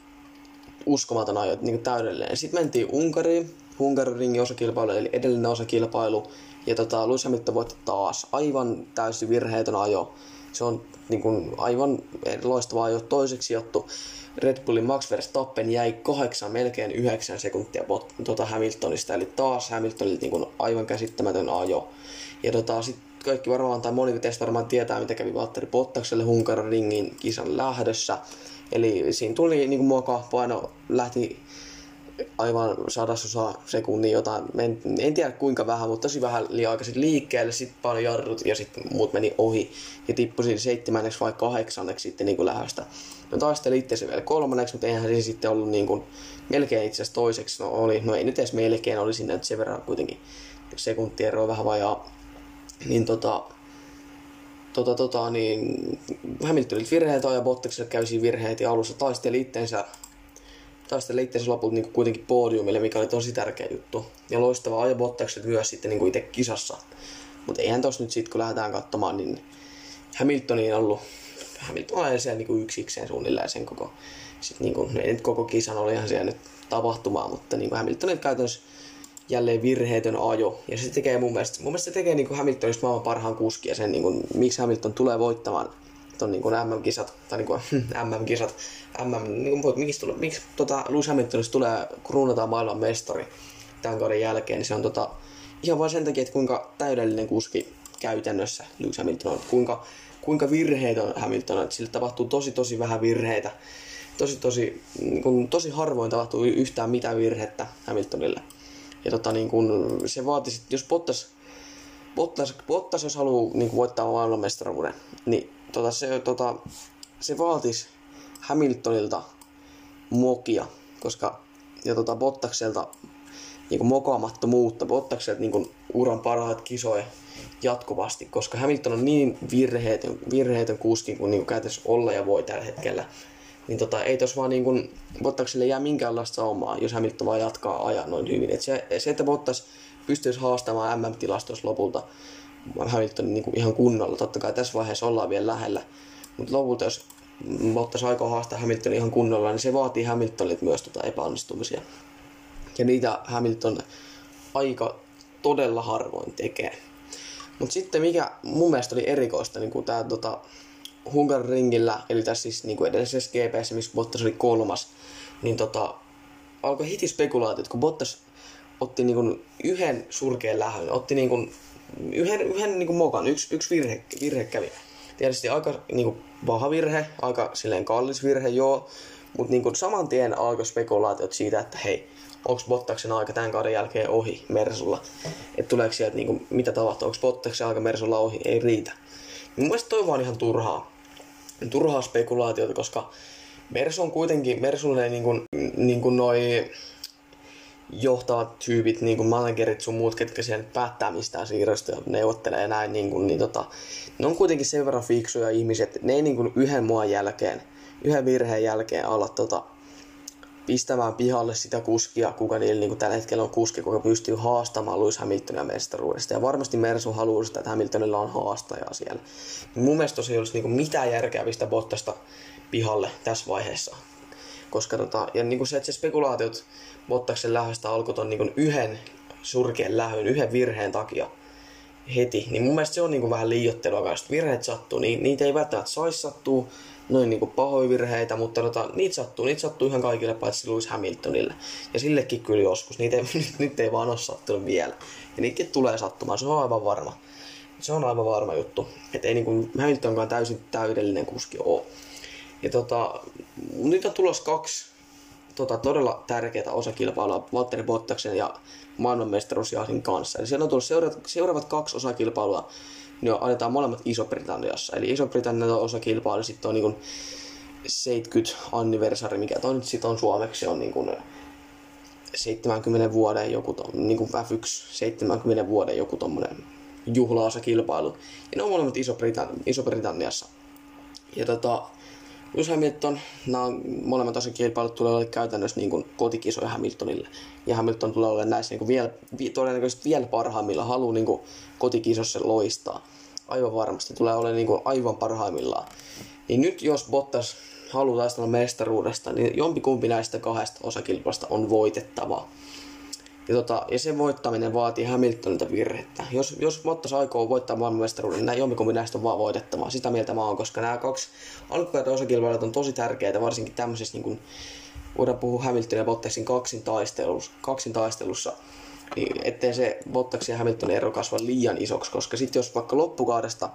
Speaker 1: uskomaton ajo, niin kuin täydellinen. Sitten mentiin Unkariin, Unkarin ringin osakilpailu, eli edellinen osakilpailu. Ja tota, Lewis Hamilton voitti taas aivan täysin virheetön ajo. Se on niin kuin, aivan loistava ajo toiseksi jottu. Red Bullin Max Verstappen jäi kahdeksan, melkein yhdeksän sekuntia bot, tota Hamiltonista, eli taas Hamiltonilta niin kuin aivan käsittämätön ajo. Ja tota, sit kaikki varmaan, tai moni teistä varmaan tietää, mitä kävi Valtteri Bottakselle Hunkarin ringin kisan lähdössä. Eli siinä tuli niin kuin muoka, paino lähti aivan sadasosa sekunnin jotain, en, en tiedä kuinka vähän, mutta tosi vähän liian aikaisin liikkeelle, sitten paljon jarrut ja sitten muut meni ohi ja tippui siinä seitsemänneksi vai kahdeksanneksi sitten niin kuin. No taisteli itse vielä kolmanneksi, mutta eihän se sitten ollut niin kuin, melkein itse asiassa toiseksi, no oli, no ei nyt edes melkein, oli sinne sen verran kuitenkin sekuntia eroa vähän vajaa. Niin tota, tota, tota, niin Hamiltonilta virheitä ja Bottakselle käy siinä virheet ja alussa taisteli itteensä taisteli itseensä lopulta niin kuitenkin podiumille, mikä oli tosi tärkeä juttu. Ja loistava ajo Bottakset myös sitten niin itse kisassa. Mutta eihän tos nyt sitten, kun lähdetään katsomaan, niin Hamiltoniin ollut, Hamilton oli siellä niin yksikseen suunnilleen sen koko, sit niin kuin, ei nyt koko kisan oli ihan siellä nyt tapahtumaa, mutta niin Hamiltonin käytännössä jälleen virheetön ajo. Ja se tekee mun mielestä, mun mielestä se tekee niin kuin Hamiltonista maailman parhaan kuski ja sen, niin kuin, miksi Hamilton tulee voittamaan ton niin kuin MM-kisat, tai (laughs) niin kuin MM-kisat, MM, niin kuin, miksi, tule, miksi tota, Lewis Hamiltonista tulee, kruunataan maailman mestari tämän kauden jälkeen, niin se on tota, ihan vain sen takia, että kuinka täydellinen kuski käytännössä Lewis Hamilton on, kuinka, kuinka virheetön Hamilton on, sille tapahtuu tosi tosi vähän virheitä, tosi tosi, niin kuin, tosi harvoin tapahtuu yhtään mitään virhettä Hamiltonille. Ja tota, niin kuin, se vaatisi, jos Bottas, Bottas, Bottas jos haluaa niin voittaa maailmanmestaruuden, niin tota, se, tota, se vaatisi Hamiltonilta mokia, koska ja tota, Bottakselta niin mokaamattomuutta, Bottakselta niin uran parhaat kisoja jatkuvasti, koska Hamilton on niin virheetön, virheetön kuski kuin, niin käytössä olla ja voi tällä hetkellä. Niin tota, ei tos vaan niin kuin, Bottakselle jää minkäänlaista saumaa, jos Hamilton vaan jatkaa ajan noin hyvin. Et se, se, että Bottas pystyisi haastamaan MM-tilastossa lopulta Hamiltonin niin kuin ihan kunnolla. Totta kai tässä vaiheessa ollaan vielä lähellä. Mutta lopulta, jos Bottas aikoo haastaa Hamiltonin ihan kunnolla, niin se vaatii Hamiltonilta myös tota epäonnistumisia. Ja niitä Hamilton aika todella harvoin tekee. Mutta sitten mikä mun mielestä oli erikoista, niin kuin tämä tota, Hungarin ringillä, eli tässä siis niin kuin edellisessä GPS, missä Bottas oli kolmas, niin tota, alkoi heti spekulaatiot, kun Bottas otti niin kuin yhden surkeen lähön, otti niin kuin yhden, yhden niin kuin mokan, yksi, yksi virhe, virhe kävi. Tietysti aika niin kuin, paha virhe, aika silleen kallis virhe, joo, mutta niin saman tien alkoi spekulaatiot siitä, että hei, onko Bottaksen aika tämän kauden jälkeen ohi Mersulla. Että tuleeko sieltä niinku, mitä tapahtuu, onko Bottaksen aika Mersulla ohi, ei riitä. Mun mielestä toi vaan ihan turhaa. Turhaa spekulaatiota, koska Mersu on kuitenkin, Mersulle niinku, niinku noi johtavat tyypit, niin kuin managerit sun muut, ketkä siellä päättää mistään siirrosta ja neuvottelee näin, niin, kuin, niin tota, ne on kuitenkin sen verran fiksuja ihmisiä, että ne ei niin kuin yhden muun jälkeen, yhden virheen jälkeen ala tota, pistämään pihalle sitä kuskia, kuka niillä niin tällä hetkellä on kuski, kuka pystyy haastamaan Lewis Hamiltonia mestaruudesta. Ja varmasti Mersu haluaa sitä, että Hamiltonilla on haastaja siellä. Niin mun mielestä tosiaan olisi niin mitään järkeä pistää Bottasta pihalle tässä vaiheessa. Koska tota, ja niin kuin se, että se spekulaatiot Bottaksen lähöstä alkoi ton niin yhden surkean lähön, yhden virheen takia heti, niin mun mielestä se on niin kuin vähän liiottelua, koska virheet sattuu, niin niitä ei välttämättä saisi sattua, noin niinku pahoja virheitä, mutta tota, niitä sattuu, niitä sattuu ihan kaikille paitsi Lewis Hamiltonille. Ja sillekin kyllä joskus, niitä ei, (laughs) nyt ei vaan ole sattunut vielä. Ja niitäkin tulee sattumaan, se on aivan varma. Se on aivan varma juttu. Että ei niinku Hamiltonkaan täysin täydellinen kuski ole. Ja tota, nyt on tulos kaksi tota, todella tärkeää osakilpailua Valtteri Bottaksen ja maailmanmestaruusjaasin kanssa. Eli siellä on tullut seuraavat, seuraavat kaksi osakilpailua niin ajetaan molemmat Iso-Britanniassa. Eli Iso-Britannian osakilpailu sitten on niin 70 anniversari, mikä toi nyt sitten on suomeksi, on niin kuin 70 vuoden joku, niin kuin F1 70 vuoden joku tommonen juhlaosakilpailu. Ja ne on molemmat Iso-Britann- Iso-Britanniassa. Ja tota, Lewis Hamilton, nämä molemmat osakilpailut tulee olla käytännössä niin kuin kotikisoja Hamiltonille. Ja Hamilton tulee olla näissä niin kuin vielä, todennäköisesti vielä parhaimmilla, haluaa niin kuin kotikisossa loistaa. Aivan varmasti tulee olemaan niin kuin aivan parhaimmillaan. Niin nyt jos Bottas haluaa taistella mestaruudesta, niin jompikumpi näistä kahdesta osakilpailusta on voitettava. Ja, tota, ja sen voittaminen vaatii Hamiltonilta virhettä. Jos, jos Bottas aikoo voittaa maailmanmestaruuden, niin jompikumpi näistä on vaan voitettava. Sitä mieltä mä oon, koska nämä kaksi alkuperäistä osakilpailut on tosi tärkeitä, varsinkin tämmöisessä niin kuin, voidaan puhua Hamilton ja Bottasin kaksin taistelussa, kaksin taistelussa niin ettei se Bottas ja Hamiltonin ero kasva liian isoksi, koska sitten jos vaikka loppukaudesta,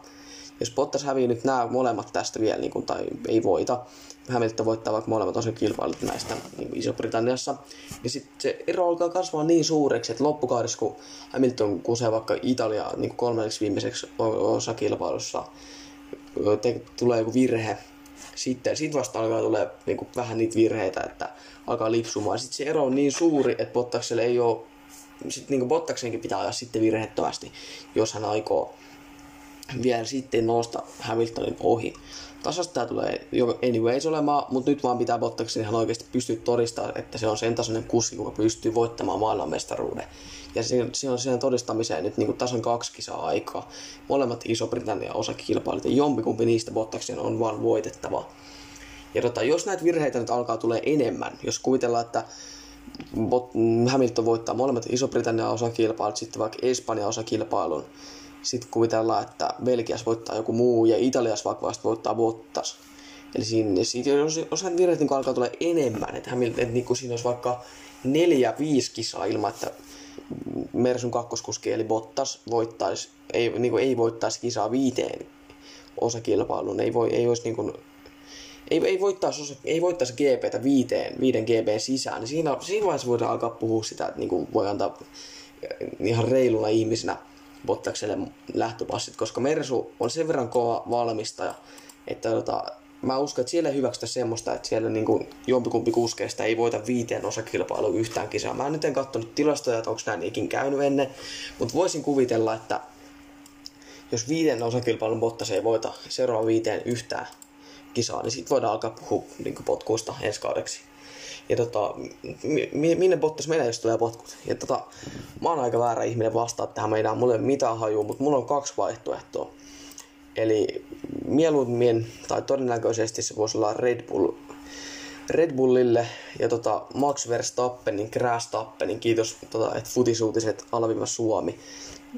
Speaker 1: jos Bottas hävii nyt nämä molemmat tästä vielä, niin kuin, tai ei voita, Hamilton voittaa vaikka molemmat osa kilpailut näistä niin Iso-Britanniassa, niin sitten se ero alkaa kasvaa niin suureksi, että loppukaudessa kun Hamilton kusee vaikka Italia niin kuin kolmanneksi viimeiseksi osakilpailussa, te, tulee joku virhe, sitten sit vasta alkaa tulee niin kuin, vähän niitä virheitä, että alkaa lipsumaan. Sitten se ero on niin suuri, että Bottakselle ei ole sitten niin Bottaksenkin pitää ajaa sitten virhettömästi, jos hän aikoo vielä sitten nousta Hamiltonin ohi. Tasasta tämä tulee anyways olemaan, mutta nyt vaan pitää Bottaksen ihan oikeasti pystyä todistamaan, että se on sen tasoinen kuski, joka pystyy voittamaan maailmanmestaruuden. Ja se on siihen todistamiseen nyt niin tasan kaksi kisaa aikaa. Molemmat Iso-Britannia osakilpailut ja jompikumpi niistä Bottaksen on vaan voitettava. Ja tota, jos näitä virheitä nyt alkaa tulee enemmän, jos kuvitellaan, että Hamilton voittaa molemmat Iso-Britannian osakilpailut, sitten vaikka Espanjan osakilpailun. Sitten kuvitellaan, että Belgias voittaa joku muu ja Italias vaikka voittaa Bottas. Eli siinä, siitä, jos, jos hän niin alkaa tulla enemmän, että, Hamilton, että niin kuin siinä olisi vaikka neljä, viisi kisaa ilman, että Mersun kakkoskuski eli Bottas voittaisi, ei, niin kuin ei voittaisi kisaa viiteen osakilpailuun. Ei, voi, ei olisi niin kuin ei, ei, voittaisi, ei voittaisi GPtä viiteen, viiden GP sisään, niin siinä, siinä vaiheessa voidaan alkaa puhua sitä, että niin kuin voi antaa ihan reiluna ihmisenä Bottakselle lähtöpassit, koska Mersu on sen verran kova valmistaja, että tota, mä uskon, että siellä hyväksytä semmoista, että siellä niin kuin jompikumpi kuskeista ei voita viiteen osakilpailu yhtään kisaa. Mä nyt en katsonut tilastoja, että onko näin ikin käynyt ennen, mutta voisin kuvitella, että jos viiden osakilpailun Bottas ei voita seuraavan viiteen yhtään kisaa, niin sitten voidaan alkaa puhua niin potkuista ensi kaudeksi. Ja tota, minne Bottas menee, jos tulee potkut? Ja tota, mä oon aika väärä ihminen vastaa tähän, meidän mulle ei mitään hajua, mutta mulla on kaksi vaihtoehtoa. Eli mieluummin, tai todennäköisesti se voisi olla Red Bull Red Bullille ja tota Max Verstappenin, Tappenin, kiitos, tota, että futisuutiset alviva Suomi.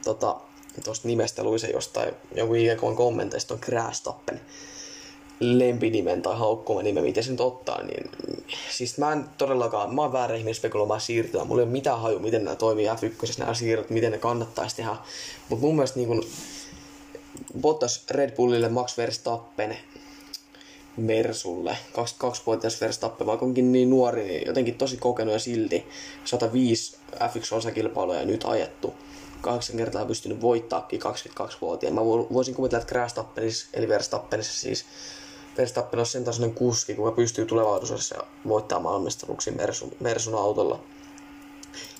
Speaker 1: Tota, tuosta nimestä luin se jostain jonkun IGK kommenteista on Tappen lempinimen tai nimen, miten se nyt ottaa, niin siis mä en todellakaan, mä oon väärä ihminen spekuloimaan siirtyä, mulla ei ole mitään haju, miten nämä toimii F1, nämä siirrot, miten ne kannattaisi tehdä, mutta mun mielestä niin kun, Bottas Red Bullille Max Verstappen Mersulle, 22-vuotias Verstappen, vaikka onkin niin nuori, niin jotenkin tosi kokenut ja silti 105 F1-osakilpailuja nyt ajettu. Kahdeksan kertaa pystynyt voittaakin 22-vuotiaan. Mä voisin kuvitella, että Verstappenissa, eli Verstappenissa siis Verstappen on sen tasoinen kuski, kuka pystyy tulevaisuudessa voittamaan maailmanmestaruuksia Mersun, Mersun autolla.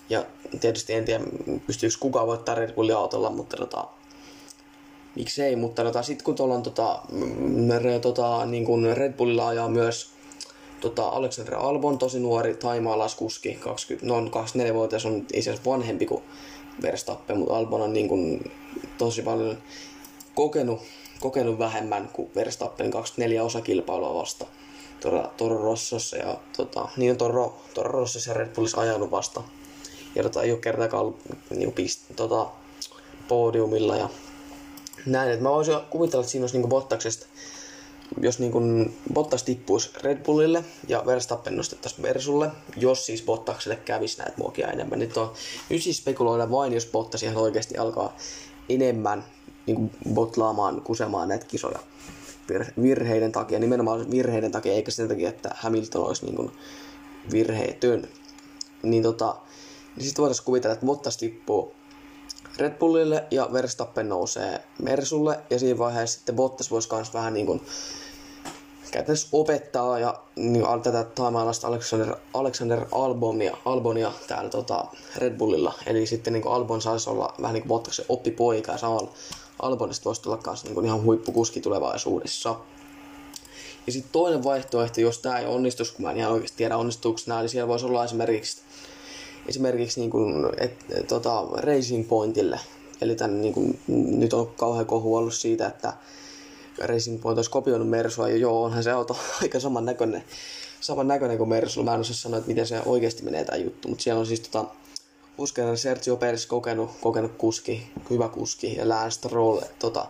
Speaker 1: Ja tietysti en tiedä, pystyykö kukaan voittaa Red Bullin autolla, mutta tota, miksei, mutta tota, sitten kun tuolla on tota, re, tota, niin kuin Red Bullilla ajaa myös tota, Alexander Albon, tosi nuori taimaalaiskuski, 20, no 24-vuotias on itse asiassa vanhempi kuin Verstappen, mutta Albon on niin kuin, tosi paljon kokenut, kokenut vähemmän kuin Verstappen 24 osakilpailua vasta Toro, Toro Rossossa ja tota, niin on Toro, Toro Rossossa ja Red Bullissa ajanut vasta. Ja tota, ei ole kertaakaan ollut niin pist, tota, podiumilla ja näin, että mä voisin kuvitella, että siinä olisi niin Bottaksesta, jos niin Bottas tippuisi Red Bullille ja Verstappen nostettaisiin Versulle, jos siis Bottakselle kävisi näitä muokia enemmän. Nyt, on, nyt siis spekuloida vain, jos Bottas ihan oikeasti alkaa enemmän niin botlaamaan, kusemaan näitä kisoja virheiden takia, nimenomaan virheiden takia, eikä sen takia, että Hamilton olisi niin kuin virheetön. Niin tota, niin sitten voitaisiin kuvitella, että Bottas tippuu Red Bullille ja Verstappen nousee Mersulle ja siinä vaiheessa sitten Bottas voisi myös vähän niin kuin käytännössä opettaa ja niin, tätä taimalaista Alexander, Alexander Albonia, Albonia täällä tota, Red Bullilla. Eli sitten niin Albon saisi olla vähän niin kuin Bottaksen oppipoika ja samalla Albonista voisi tulla myös niin ihan huippukuski tulevaisuudessa. Ja sitten toinen vaihtoehto, jos tämä ei onnistu, kun mä en ihan oikeasti tiedä onnistuuko nämä, niin siellä voisi olla esimerkiksi esimerkiksi niin kuin, et, tota, Racing Pointille. Eli tämän, niin kuin, nyt on kauhean kohu ollut siitä, että Racing Point olisi kopioinut Mersua, ja joo, onhan se auto (laughs) aika saman näköinen, saman näköinen kuin Mersu. Mä en osaa sanoa, että miten se oikeasti menee tämä juttu, mutta siellä on siis tota, Uskon, Sergio Perez kokenut, kokenut kuski, hyvä kuski, ja Lance Stroll, tota,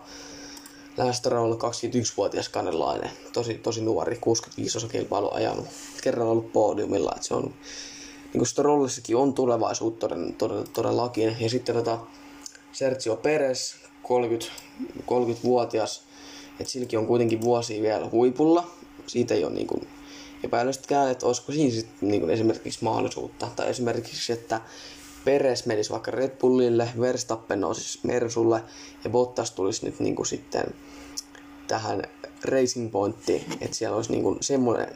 Speaker 1: Lance Stroll 21-vuotias kanelainen, tosi, tosi nuori, 65 osa kilpailu ajanut, kerran ollut podiumilla, että se on niin kuin Strollissakin on tulevaisuutta todellakin. Ja sitten tota Sergio Perez, 30, 30-vuotias, että silläkin on kuitenkin vuosi vielä huipulla. Siitä ei ole niin kuin epäilystäkään, että olisiko siinä sitten niin kuin esimerkiksi mahdollisuutta. Tai esimerkiksi, että Peres menisi vaikka Red Bullille, Verstappen nousisi Mersulle ja Bottas tulisi nyt niin kuin sitten tähän Racing Pointtiin, että siellä olisi niin kuin semmoinen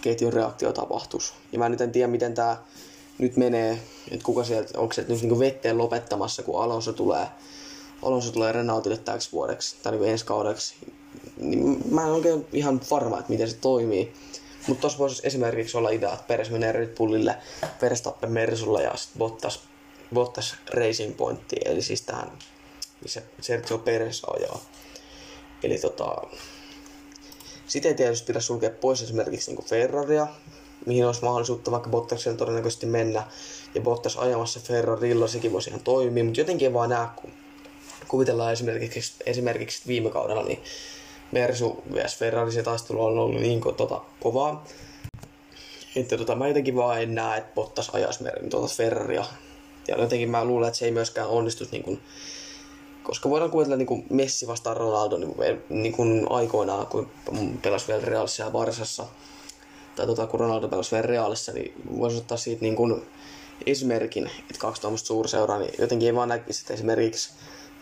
Speaker 1: ketjun reaktio tapahtuisi. Ja mä nyt en tiedä, miten tämä nyt menee, että kuka sieltä, onko se nyt niin vetteen lopettamassa, kun Alonso tulee, Alonso tulee Renaultille täksi vuodeksi tai niin ensi kaudeksi. Niin mä en oikein ihan varma, että miten se toimii. Mutta tuossa voisi esimerkiksi olla idea, että Peres menee Red Bullille, Verstappen Mersulle ja sitten Bottas, Bottas Racing Pointtiin, eli siis tähän, missä Sergio Perez ajaa. Eli tota, sitten ei tietysti pidä sulkea pois esimerkiksi niin Ferraria, mihin olisi mahdollisuutta vaikka Bottaksella todennäköisesti mennä. Ja Bottas ajamassa Ferrarilla, sekin voisi ihan toimia, mutta jotenkin vaan näe, kun kuvitellaan esimerkiksi, esimerkiksi viime kaudella, niin Mersu vs Ferrari se taistelu on ollut niin tota, kovaa. Että tota, mä jotenkin vaan en näe, että Bottas ajaisi tuota Ferraria. Ja jotenkin mä luulen, että se ei myöskään onnistu niin kuin koska voidaan kuvitella niin kuin Messi vastaan Ronaldo niin kuin, niin kuin aikoinaan, kun pelasi vielä Realissa ja Barsassa, tai tota, kun Ronaldo pelasi vielä Realissa, niin voisi ottaa siitä niin kuin esimerkin, että kaksi tuommoista suurseuraa, niin jotenkin ei vaan näkisi, että esimerkiksi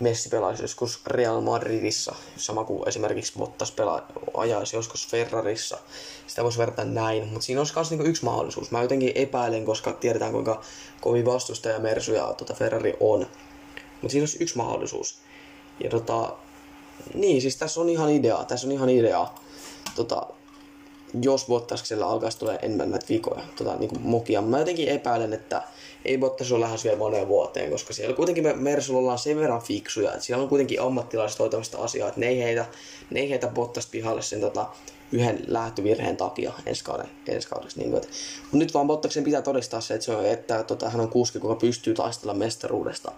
Speaker 1: Messi pelaisi joskus Real Madridissa, sama kuin esimerkiksi Bottas pelaa, ajaisi joskus Ferrarissa. Sitä voisi verrata näin, mutta siinä olisi myös niinku yksi mahdollisuus. Mä jotenkin epäilen, koska tiedetään kuinka kovin vastustaja Mersu ja tota Ferrari on. Mutta siinä olisi yksi mahdollisuus. Ja tota, niin, siis tässä on ihan idea, tässä on ihan idea. Tota, jos Bottaksella alkaisi tulee enemmän näitä vikoja, tota, niin kuin mokia. Mä jotenkin epäilen, että ei Bottas ole lähes vielä moneen vuoteen, koska siellä kuitenkin me Mersulla ollaan sen verran fiksuja, että siellä on kuitenkin ammattilaiset hoitamista asiaa, että ne ei heitä, ne ei heitä Bottas pihalle sen tota, yhden lähtövirheen takia ensi, kauden, ensi. Niin mutta nyt vaan Bottaksen pitää todistaa se, että, se on, että tota, hän on kuski, joka pystyy taistella mestaruudesta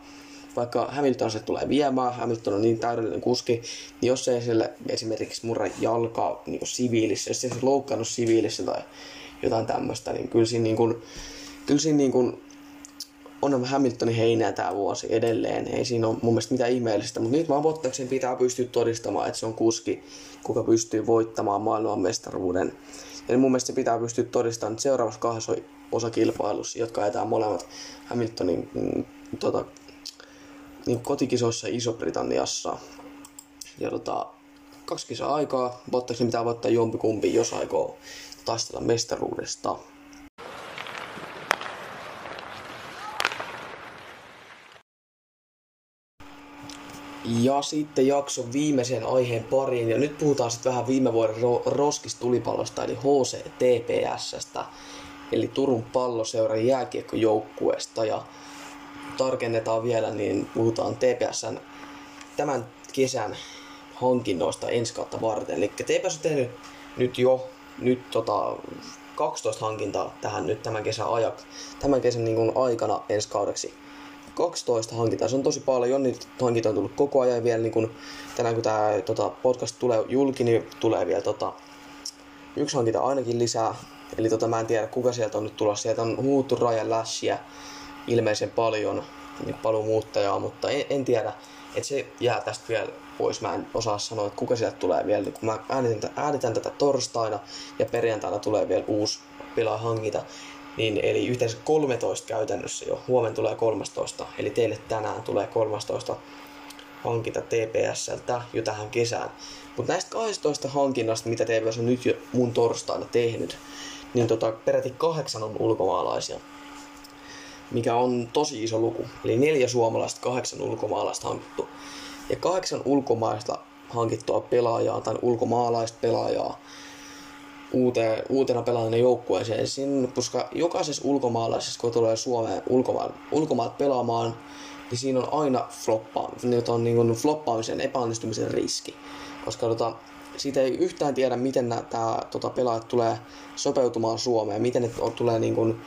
Speaker 1: vaikka Hamilton se tulee viemään, Hamilton on niin täydellinen kuski, niin jos ei sille esimerkiksi murra jalkaa niin siviilissä, jos ei se loukkaannut siviilissä tai jotain tämmöistä, niin kyllä siinä, niin kuin, kyllä siinä niin kuin on Hamiltonin heinää tämä vuosi edelleen. Ei siinä ole mun mielestä mitään ihmeellistä, mutta nyt vaan Bottaksen pitää pystyä todistamaan, että se on kuski, kuka pystyy voittamaan maailmanmestaruuden. Ja mun mielestä se pitää pystyä todistamaan seuraavassa kahdessa osakilpailussa, jotka ajetaan molemmat Hamiltonin mm, tota, niin kotikisoissa Iso-Britanniassa. Ja tota, kaksi kisaa aikaa, Bottaksen pitää voittaa jompikumpi, jos aikoo taistella mestaruudesta. Ja sitten jakson viimeisen aiheen pariin. Ja nyt puhutaan sitten vähän viime vuoden ro- roskistulipallosta, eli HCTPSstä, eli Turun palloseuran jääkiekkojoukkueesta. Ja tarkennetaan vielä, niin puhutaan TPSn tämän kesän hankinnoista ensi kautta varten. Eli TPS on tehnyt nyt jo nyt tota, 12 hankintaa tähän nyt tämän kesän ajak, tämän kesän niin aikana ensi kaudeksi 12 hankintaa. Se on tosi paljon, niitä hankintoja on tullut koko ajan vielä niin kun, tänään kun tämä tota, podcast tulee julki, niin tulee vielä tota, yksi hankinta ainakin lisää. Eli tota, mä en tiedä kuka sieltä on nyt tulossa. Sieltä on huuttu Ryan Lashia ilmeisen paljon, niin muuttajaa, mutta en, en tiedä. Että se jää tästä vielä pois. Mä en osaa sanoa, että kuka sieltä tulee vielä. Kun mä äänitän, äänitän tätä torstaina ja perjantaina tulee vielä uusi pelaa hankita, niin, eli yhteensä 13 käytännössä jo. Huomenna tulee 13, eli teille tänään tulee 13 hankita TPSltä jo tähän kesään. Mutta näistä 12 hankinnasta, mitä TPS on nyt jo mun torstaina tehnyt, niin tota, peräti kahdeksan on ulkomaalaisia. Mikä on tosi iso luku. Eli neljä suomalaista, kahdeksan ulkomaalaista hankittu. Ja kahdeksan ulkomaista hankittua pelaajaa tai ulkomaalaista pelaajaa uuteen, uutena pelaajana joukkueeseen. Siinä, koska jokaisessa ulkomaalaisessa, kun tulee Suomeen ulkomaan, ulkomaat pelaamaan, niin siinä on aina floppaa, niin on niin floppaamisen, epäonnistumisen riski. Koska tota, siitä ei yhtään tiedä, miten tämä tota, pelaajat tulee sopeutumaan Suomeen, miten ne tulee niin kuin,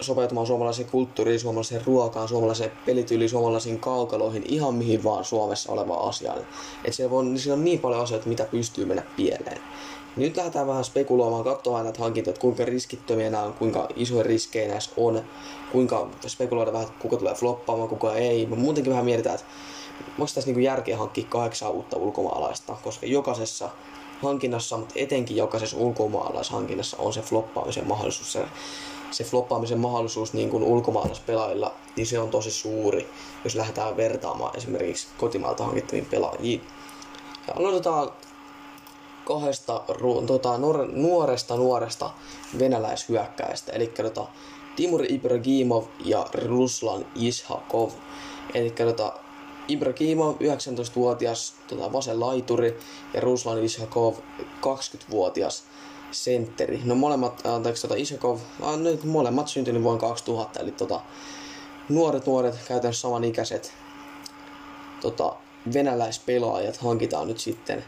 Speaker 1: sopeutumaan suomalaiseen kulttuuriin, suomalaiseen ruokaan, suomalaiseen pelityyliin, suomalaisiin kaukaloihin, ihan mihin vaan Suomessa olevaan asiaan. Et siellä, voi, siellä on niin paljon asioita, mitä pystyy mennä pieleen. Nyt lähdetään vähän spekuloimaan, katsomaan näitä hankintoja, että kuinka riskittömiä nämä on, kuinka isoja riskejä näissä on, kuinka spekuloida vähän, kuka tulee floppaamaan, kuka ei. Me muutenkin vähän mietitään, että onko tässä niinku järkeä hankkia kahdeksan uutta ulkomaalaista, koska jokaisessa hankinnassa, mutta etenkin jokaisessa ulkomaalaishankinnassa on se floppaamisen mahdollisuus. Se, se floppaamisen mahdollisuus niin kuin ulkomaalaispelaajilla, niin se on tosi suuri, jos lähdetään vertaamaan esimerkiksi kotimaalta hankittaviin pelaajiin. Ja aloitetaan kahdesta tota, nuoresta nuoresta venäläishyökkäistä, eli tota, Timur Ibragimov ja Ruslan Ishakov. Eli tota, Ibragimov 19-vuotias tota, vasen laituri ja Ruslan Ishakov 20-vuotias sentteri. No molemmat, anteeksi, tota Ishakov, äh, nyt molemmat syntynyt vuonna 2000, eli tota, nuoret nuoret, käytännössä samanikäiset tota, venäläispelaajat hankitaan nyt sitten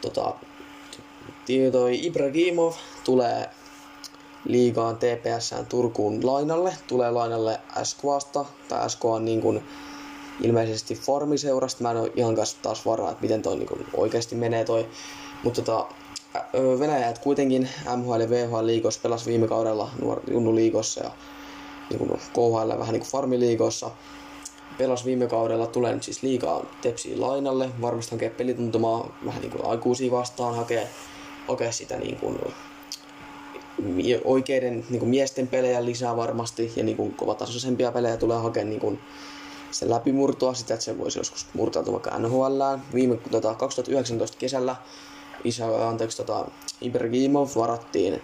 Speaker 1: tota, toi Ibrahimov tulee liigaan TPSään Turkuun lainalle, tulee lainalle SKasta, tai SK on niin kuin ilmeisesti formiseurasta, mä en ole ihan kanssa taas varma, että miten toi niin oikeasti menee toi, mutta tota, Venäjät kuitenkin MHL ja VHL liigossa pelasi viime kaudella nuor, Junnu liigossa ja niin kuin KHL vähän niin kuin farmiliigossa pelas viime kaudella, tulee nyt siis liikaa tepsiin lainalle, varmasti hakee pelituntumaa vähän niin kuin aikuisia vastaan, hakee, hakee sitä niin kuin oikeiden niin kuin miesten pelejä lisää varmasti ja niin kuin kovatasoisempia pelejä tulee hakemaan niin kuin se läpimurtoa sitä, että se voisi joskus murtautua vaikka NHL. Viime tota, 2019 kesällä isä, anteeksi, tota, Ibrahimov varattiin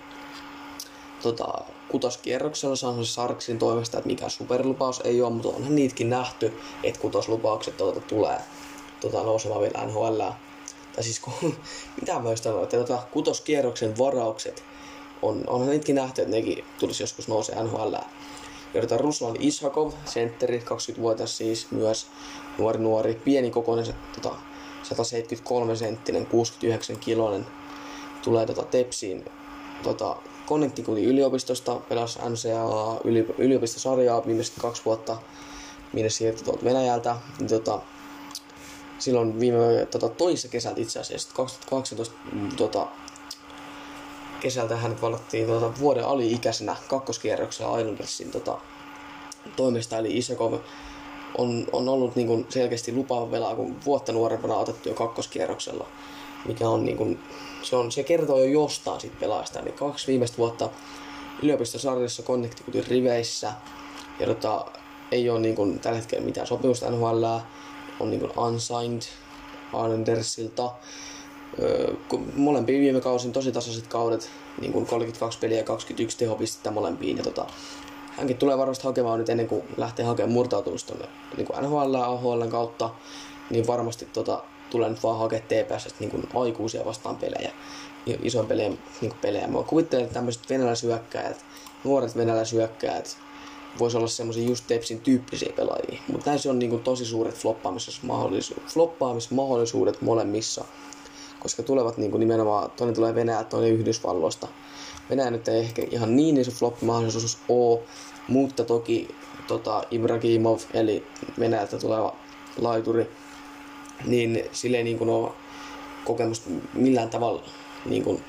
Speaker 1: tota, kutoskierroksella sanon se Sarksin toimesta, että mikä superlupaus ei ole, mutta onhan niitäkin nähty, että kutoslupaukset tuota, tulee tota, nousemaan vielä NHL. Tai siis kun, (laughs) mitä mä sanoa, että tota, kutoskierroksen varaukset, on, onhan niitäkin nähty, että nekin tulisi joskus nousee NHL. Tota Ruslan Ishakov, sentteri, 20-vuotias siis myös, nuori nuori, pieni kokoinen, tota, 173 senttinen, 69 kiloinen, tulee tota Tepsiin tota, Connecticutin yliopistosta, pelasi NCAA yliopistosarjaa viimeiset kaksi vuotta. minne siirtyi tuolta Venäjältä. Niin, tota, silloin viime tota, toisessa kesältä itse asiassa, 2018 mm, tota, kesältä hänet valittiin tota, vuoden ali-ikäisenä kakkoskierroksella Islandersin tota, toimesta, eli Isakov on, on ollut niin kuin selkeästi lupaava pelaa, kun vuotta nuorempana otettu jo kakkoskierroksella, mikä on niin kuin, se, on, se kertoo jo jostain siitä pelaajasta. Eli kaksi viimeistä vuotta yliopistosarjassa Connecticutin riveissä, ja tota, ei ole niin kuin, tällä hetkellä mitään sopimusta NHL, on niin kuin unsigned Islandersilta. Öö, molempia viime kausin tosi tasaiset kaudet, niin kuin 32 peliä ja 21 tehopistettä molempiin. Ja tota, hänkin tulee varmasti hakemaan nyt ennen kuin lähtee hakemaan murtautumista tuonne niin NHL AHL kautta, niin varmasti tota, tulee nyt vaan hakea TPS niin kuin aikuisia vastaan pelejä, isoin pelejä, niin kuin pelejä. Mä kuvittelen, että tämmöiset venäläisyökkäjät, nuoret venäläisyökkäjät, voisi olla semmoisia just Tepsin tyyppisiä pelaajia. Mutta näissä on niin kuin tosi suuret floppaamismahdollisuudet, floppaamismahdollisuudet molemmissa, koska tulevat niin kuin nimenomaan, toinen tulee Venäjältä, toinen Yhdysvalloista. Venäjä nyt ei ehkä ihan niin iso floppimahdollisuus ole, mutta toki tota, Ibrahimov, eli Venäjältä tuleva laituri, niin sille ei niin kuin ole kokemusta millään tavalla niin kuin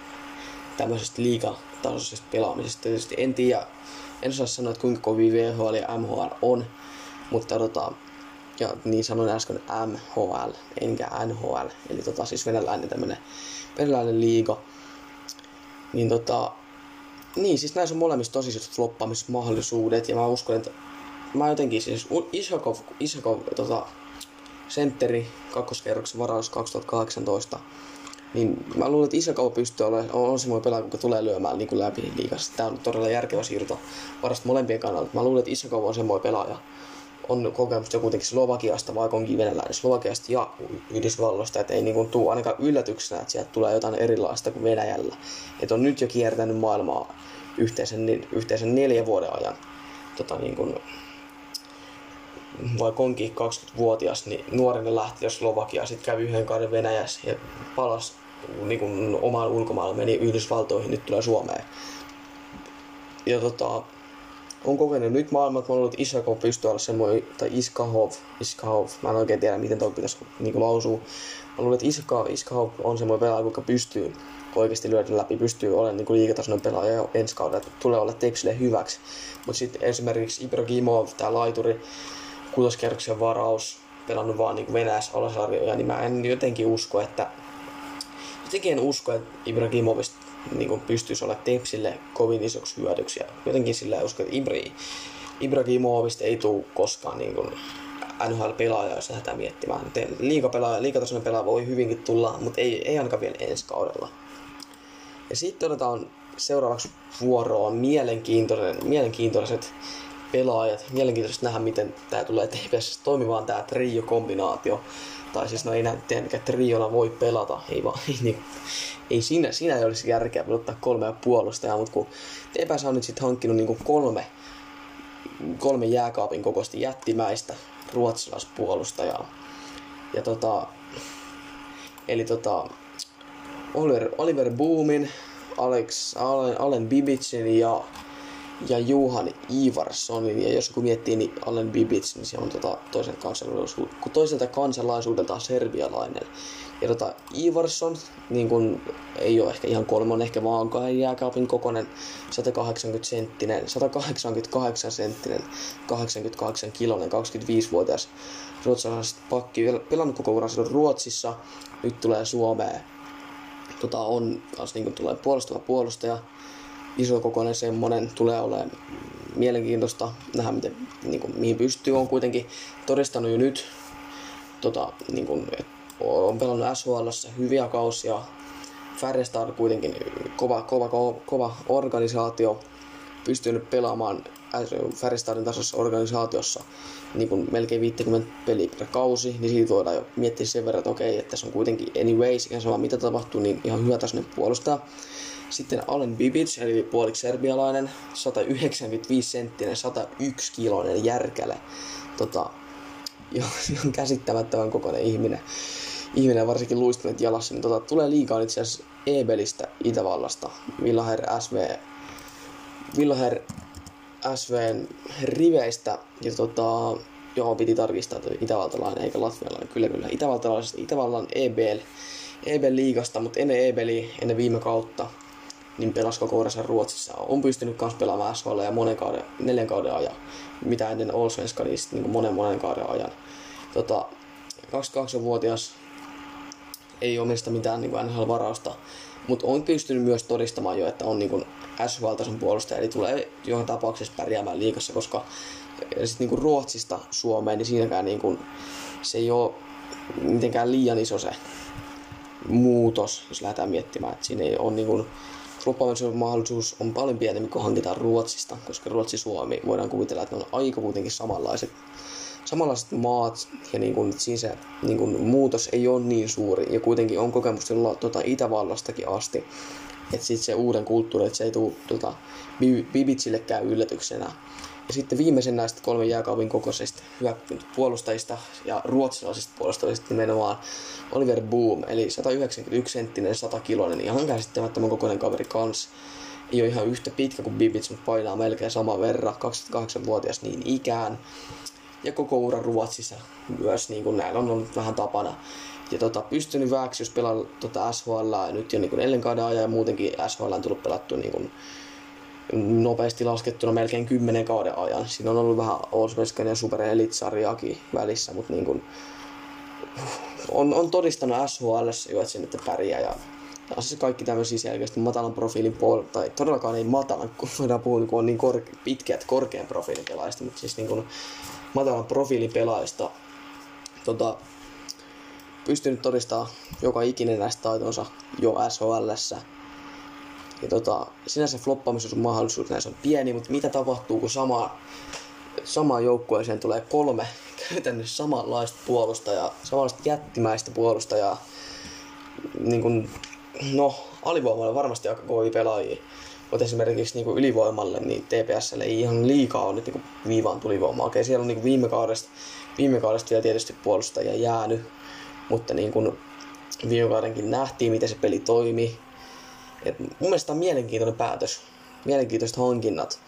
Speaker 1: tämmöisestä liikatasoisesta pelaamisesta. Tietysti en tiedä, en osaa sanoa, että kuinka kovia VHL ja MHL on, mutta tota, ja niin sanoin äsken MHL, enkä NHL, eli tota, siis venäläinen tämmönen venäläinen liiga. Niin tota, niin, siis näissä on molemmissa tosi floppaamismahdollisuudet, ja mä uskon, että mä jotenkin siis Ishakov, Ishakov tota, sentteri kakkoskerroksen varaus 2018, niin mä luulen, että Isakov pystyy olemaan, on, on semmoinen pelaaja, joka tulee lyömään niin kuin läpi liikassa. Tämä on todella järkevä siirto varasti molempien kannalta. Mä luulen, että Isakov on semmoinen pelaaja, on kokemusta kuitenkin Slovakiasta, vaikka onkin venäläinen Slovakiasta ja Yhdysvalloista, että ei niin tuu ainakaan yllätyksenä, että sieltä tulee jotain erilaista kuin Venäjällä. Että on nyt jo kiertänyt maailmaa yhteisen, yhteisen neljä vuoden ajan. Tota, niin kuin, vaikka onkin 20-vuotias, niin nuorena lähti jo Slovakia, sitten kävi yhden kauden Venäjässä ja palasi niin kuin omaan ulkomaille, meni Yhdysvaltoihin, nyt tulee Suomeen. Ja tota, on kokenut nyt maailmat, luulen, että Isakov pystyy olla semmoinen, tai Iskahov, Iskahov, mä en oikein tiedä miten toi pitäisi niin lausua. Mä luulen, että Iska, Iskahov on semmoinen pelaaja, joka pystyy oikeasti lyödä läpi, pystyy olemaan niin liikatasoinen pelaaja jo ensi kaudella, tulee olla Tepsille hyväksi. Mutta sitten esimerkiksi Ibrahimov, tämä laituri, kutoskerroksen varaus, pelannut vaan niin Venäjässä alasarjoja, niin mä en jotenkin usko, että jotenkin en usko, että Ibrahimovista niin kuin pystyisi olla Tepsille kovin isoksi hyödyksi. Jotenkin sillä ei usko, että Ibri, Ibrahimovista ei tule koskaan niin kuin NHL-pelaaja, jos lähdetään miettimään. Liikapelaaja, liikatasoinen pelaaja voi hyvinkin tulla, mutta ei, ei ainakaan vielä ensi kaudella. Ja sitten otetaan seuraavaksi vuoroon mielenkiintoiset, mielenkiintoiset pelaajat. Mielenkiintoista nähdä, miten tämä tulee TPS toimimaan tämä trio-kombinaatio. Tai siis no ei näin tiedä, mikä triolla voi pelata. Ei, vaan, (laughs) ei, niin, ei siinä, siinä ei olisi järkeä pelottaa kolmea puolustajaa, mutta kun TPS on nyt sitten hankkinut niin kolme, kolme jääkaapin kokoista jättimäistä ruotsalaispuolustajaa. Ja tota, eli tota, Oliver, Oliver Boomin, Alex, Allen, Allen Bibicin ja ja Juhan Ivarssonin. Ja jos joku miettii, niin Allen Bibic, niin se on tota toiselta, kansalaisuudelta, toiselta kansalaisuudelta serbialainen. Ja tota, Ivarsson niin kun, ei ole ehkä ihan kolmon, ehkä vaan kahden jääkaapin kokonen, 180 senttinen, 188 senttinen, 88 kilonen, 25-vuotias ruotsalaisesta pakki, pelannut koko uransa Ruotsissa, nyt tulee Suomeen. Tota, on kans niin tulee puolustava puolustaja, isokokoinen semmonen tulee olemaan mielenkiintoista nähdä, miten, niin kuin, mihin pystyy. On kuitenkin todistanut jo nyt, tota, niin kuin, on pelannut SHL hyviä kausia. Färjestad kuitenkin kova, kova, kova, kova organisaatio, pystynyt pelaamaan Färjestadin tasossa organisaatiossa niin kuin melkein 50 peliä per kausi, niin siitä voidaan jo miettiä sen verran, että okei, että se on kuitenkin anyways, ihan sama mitä tapahtuu, niin ihan hyvä tasoinen puolustaa. Sitten Allen Bibic, eli puoliksi serbialainen, 195 senttinen, 101 kiloinen järkäle. Tota, on käsittämättömän kokoinen ihminen. Ihminen varsinkin luistelet jalassa, niin tota, tulee liikaa itse asiassa Ebelistä Itävallasta. Villaher SV, Villaher SVn riveistä. Ja tota, joo, piti tarkistaa, että itävaltalainen eikä latvialainen. Kyllä, kyllä. Itävaltalaisesta, Itävallan EBL, EBL-liigasta, mutta ennen EBLi, ennen viime kautta, niin pelasi koko uransa Ruotsissa. On pystynyt myös pelaamaan SHL ja monen kauden, neljän kauden ajan, mitä ennen Allsvenskanista niin monen monen kauden ajan. Tota, 22-vuotias ei omista mitään niin NHL-varausta, mutta on pystynyt myös todistamaan jo, että on niin S-valtaisen puolustaja, eli tulee johon tapauksessa pärjäämään liikassa, koska sit niin Ruotsista Suomeen, niin siinäkään niin kuin, se ei ole mitenkään liian iso se muutos, jos lähdetään miettimään, että siinä ei ole niin kuin, mahdollisuus on paljon pienempi kuin hankitaan Ruotsista, koska Ruotsi-Suomi voidaan kuvitella, että ne on aika kuitenkin samanlaiset, samanlaiset maat ja niin kuin, siinä se niin kuin, muutos ei ole niin suuri ja kuitenkin on kokemusta tuota, Itävallastakin asti, että sitten se uuden kulttuuri, että se ei tule tuota, Bibitsillekään yllätyksenä. Ja sitten viimeisen näistä kolmen jääkaupin kokoisista puolustajista ja ruotsalaisista puolustajista nimenomaan Oliver Boom, eli 191 senttinen, 100 kiloinen, ihan käsittämättömän kokoinen kaveri kans. Ei ole ihan yhtä pitkä kuin Bibits, mutta painaa melkein sama verran, 28-vuotias niin ikään. Ja koko ura Ruotsissa myös, niin kuin näillä on ollut vähän tapana. Ja tota, pystynyt vähäksi, jos pelaa tota SHL nyt jo niin kuin neljän kauden ajan ja muutenkin SHL on tullut pelattua niin kuin nopeasti laskettuna melkein kymmenen kauden ajan. Siinä on ollut vähän Allsvenskan ja Super Elite-sarjaakin välissä, mutta niin kuin, on, on todistanut SHL jo, että se nyt pärjää. Ja, se kaikki tämmöisiä selkeästi matalan profiilin puolella, tai todellakaan ei matalan, kun voidaan puhua, kun on niin korke, pitkät korkean profiilin pelaajista, mutta siis niin kuin matalan profiilin pelaajista tota, pystynyt todistamaan joka ikinen näistä taitonsa jo SHLssä ja tota, sinänsä floppaamisen mahdollisuus näissä on pieni, mutta mitä tapahtuu, kun sama, samaan joukkueeseen tulee kolme (laughs) käytännössä samanlaista puolustajaa, samanlaista jättimäistä puolustajaa, niin kuin, no alivoimalle varmasti aika kovia pelaajia, mutta esimerkiksi niin ylivoimalle, niin TPSlle ei ihan liikaa ole nyt niin viivaan tulivoimaa. Okei, siellä on niin viime kaudesta, viime kaudesta vielä tietysti puolustajia jäänyt, mutta niin kuin viime kaudenkin nähtiin, miten se peli toimi, et mun mielestä on mielenkiintoinen päätös, mielenkiintoiset hankinnat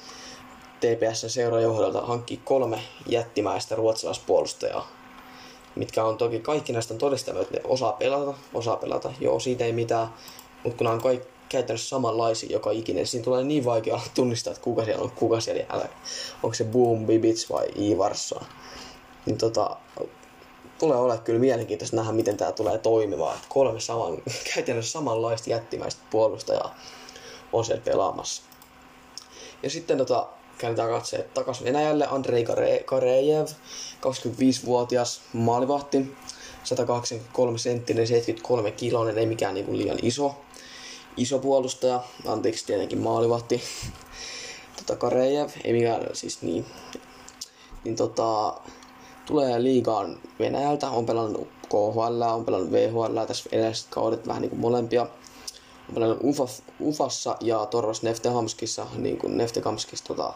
Speaker 1: TPS seurajohdolta hankki kolme jättimäistä ruotsalaispuolustajaa, mitkä on toki kaikki näistä on todistanut, että ne osaa pelata, osaa pelata, joo siitä ei mitään, mutta kun nämä on kaikki käytännössä samanlaisia joka ikinen, siinä tulee niin vaikea tunnistaa, että kuka siellä on, kuka siellä älä. Onko se Boom, Bibits vai Ivarsa. Niin tota, tulee olla kyllä mielenkiintoista nähdä, miten tämä tulee toimimaan. Että kolme saman, (laughs) käytännössä samanlaista jättimäistä puolustajaa on siellä pelaamassa. Ja sitten tota, käännetään katseet takaisin Venäjälle. Andrei Karejev, 25-vuotias maalivahti, 183 senttinen, 73 kiloinen, ei mikään niinku liian iso, iso puolustaja. Anteeksi tietenkin maalivahti. (laughs) Tota Karejev, ei mikään siis niin. Niin tota, tulee liigaan Venäjältä, on pelannut KHL, on pelannut VHL tässä edelliset kaudet vähän niin kuin molempia. On pelannut Ufa, Ufassa ja Toros Neftehamskissa, niin kuin Neftekamskissa tota,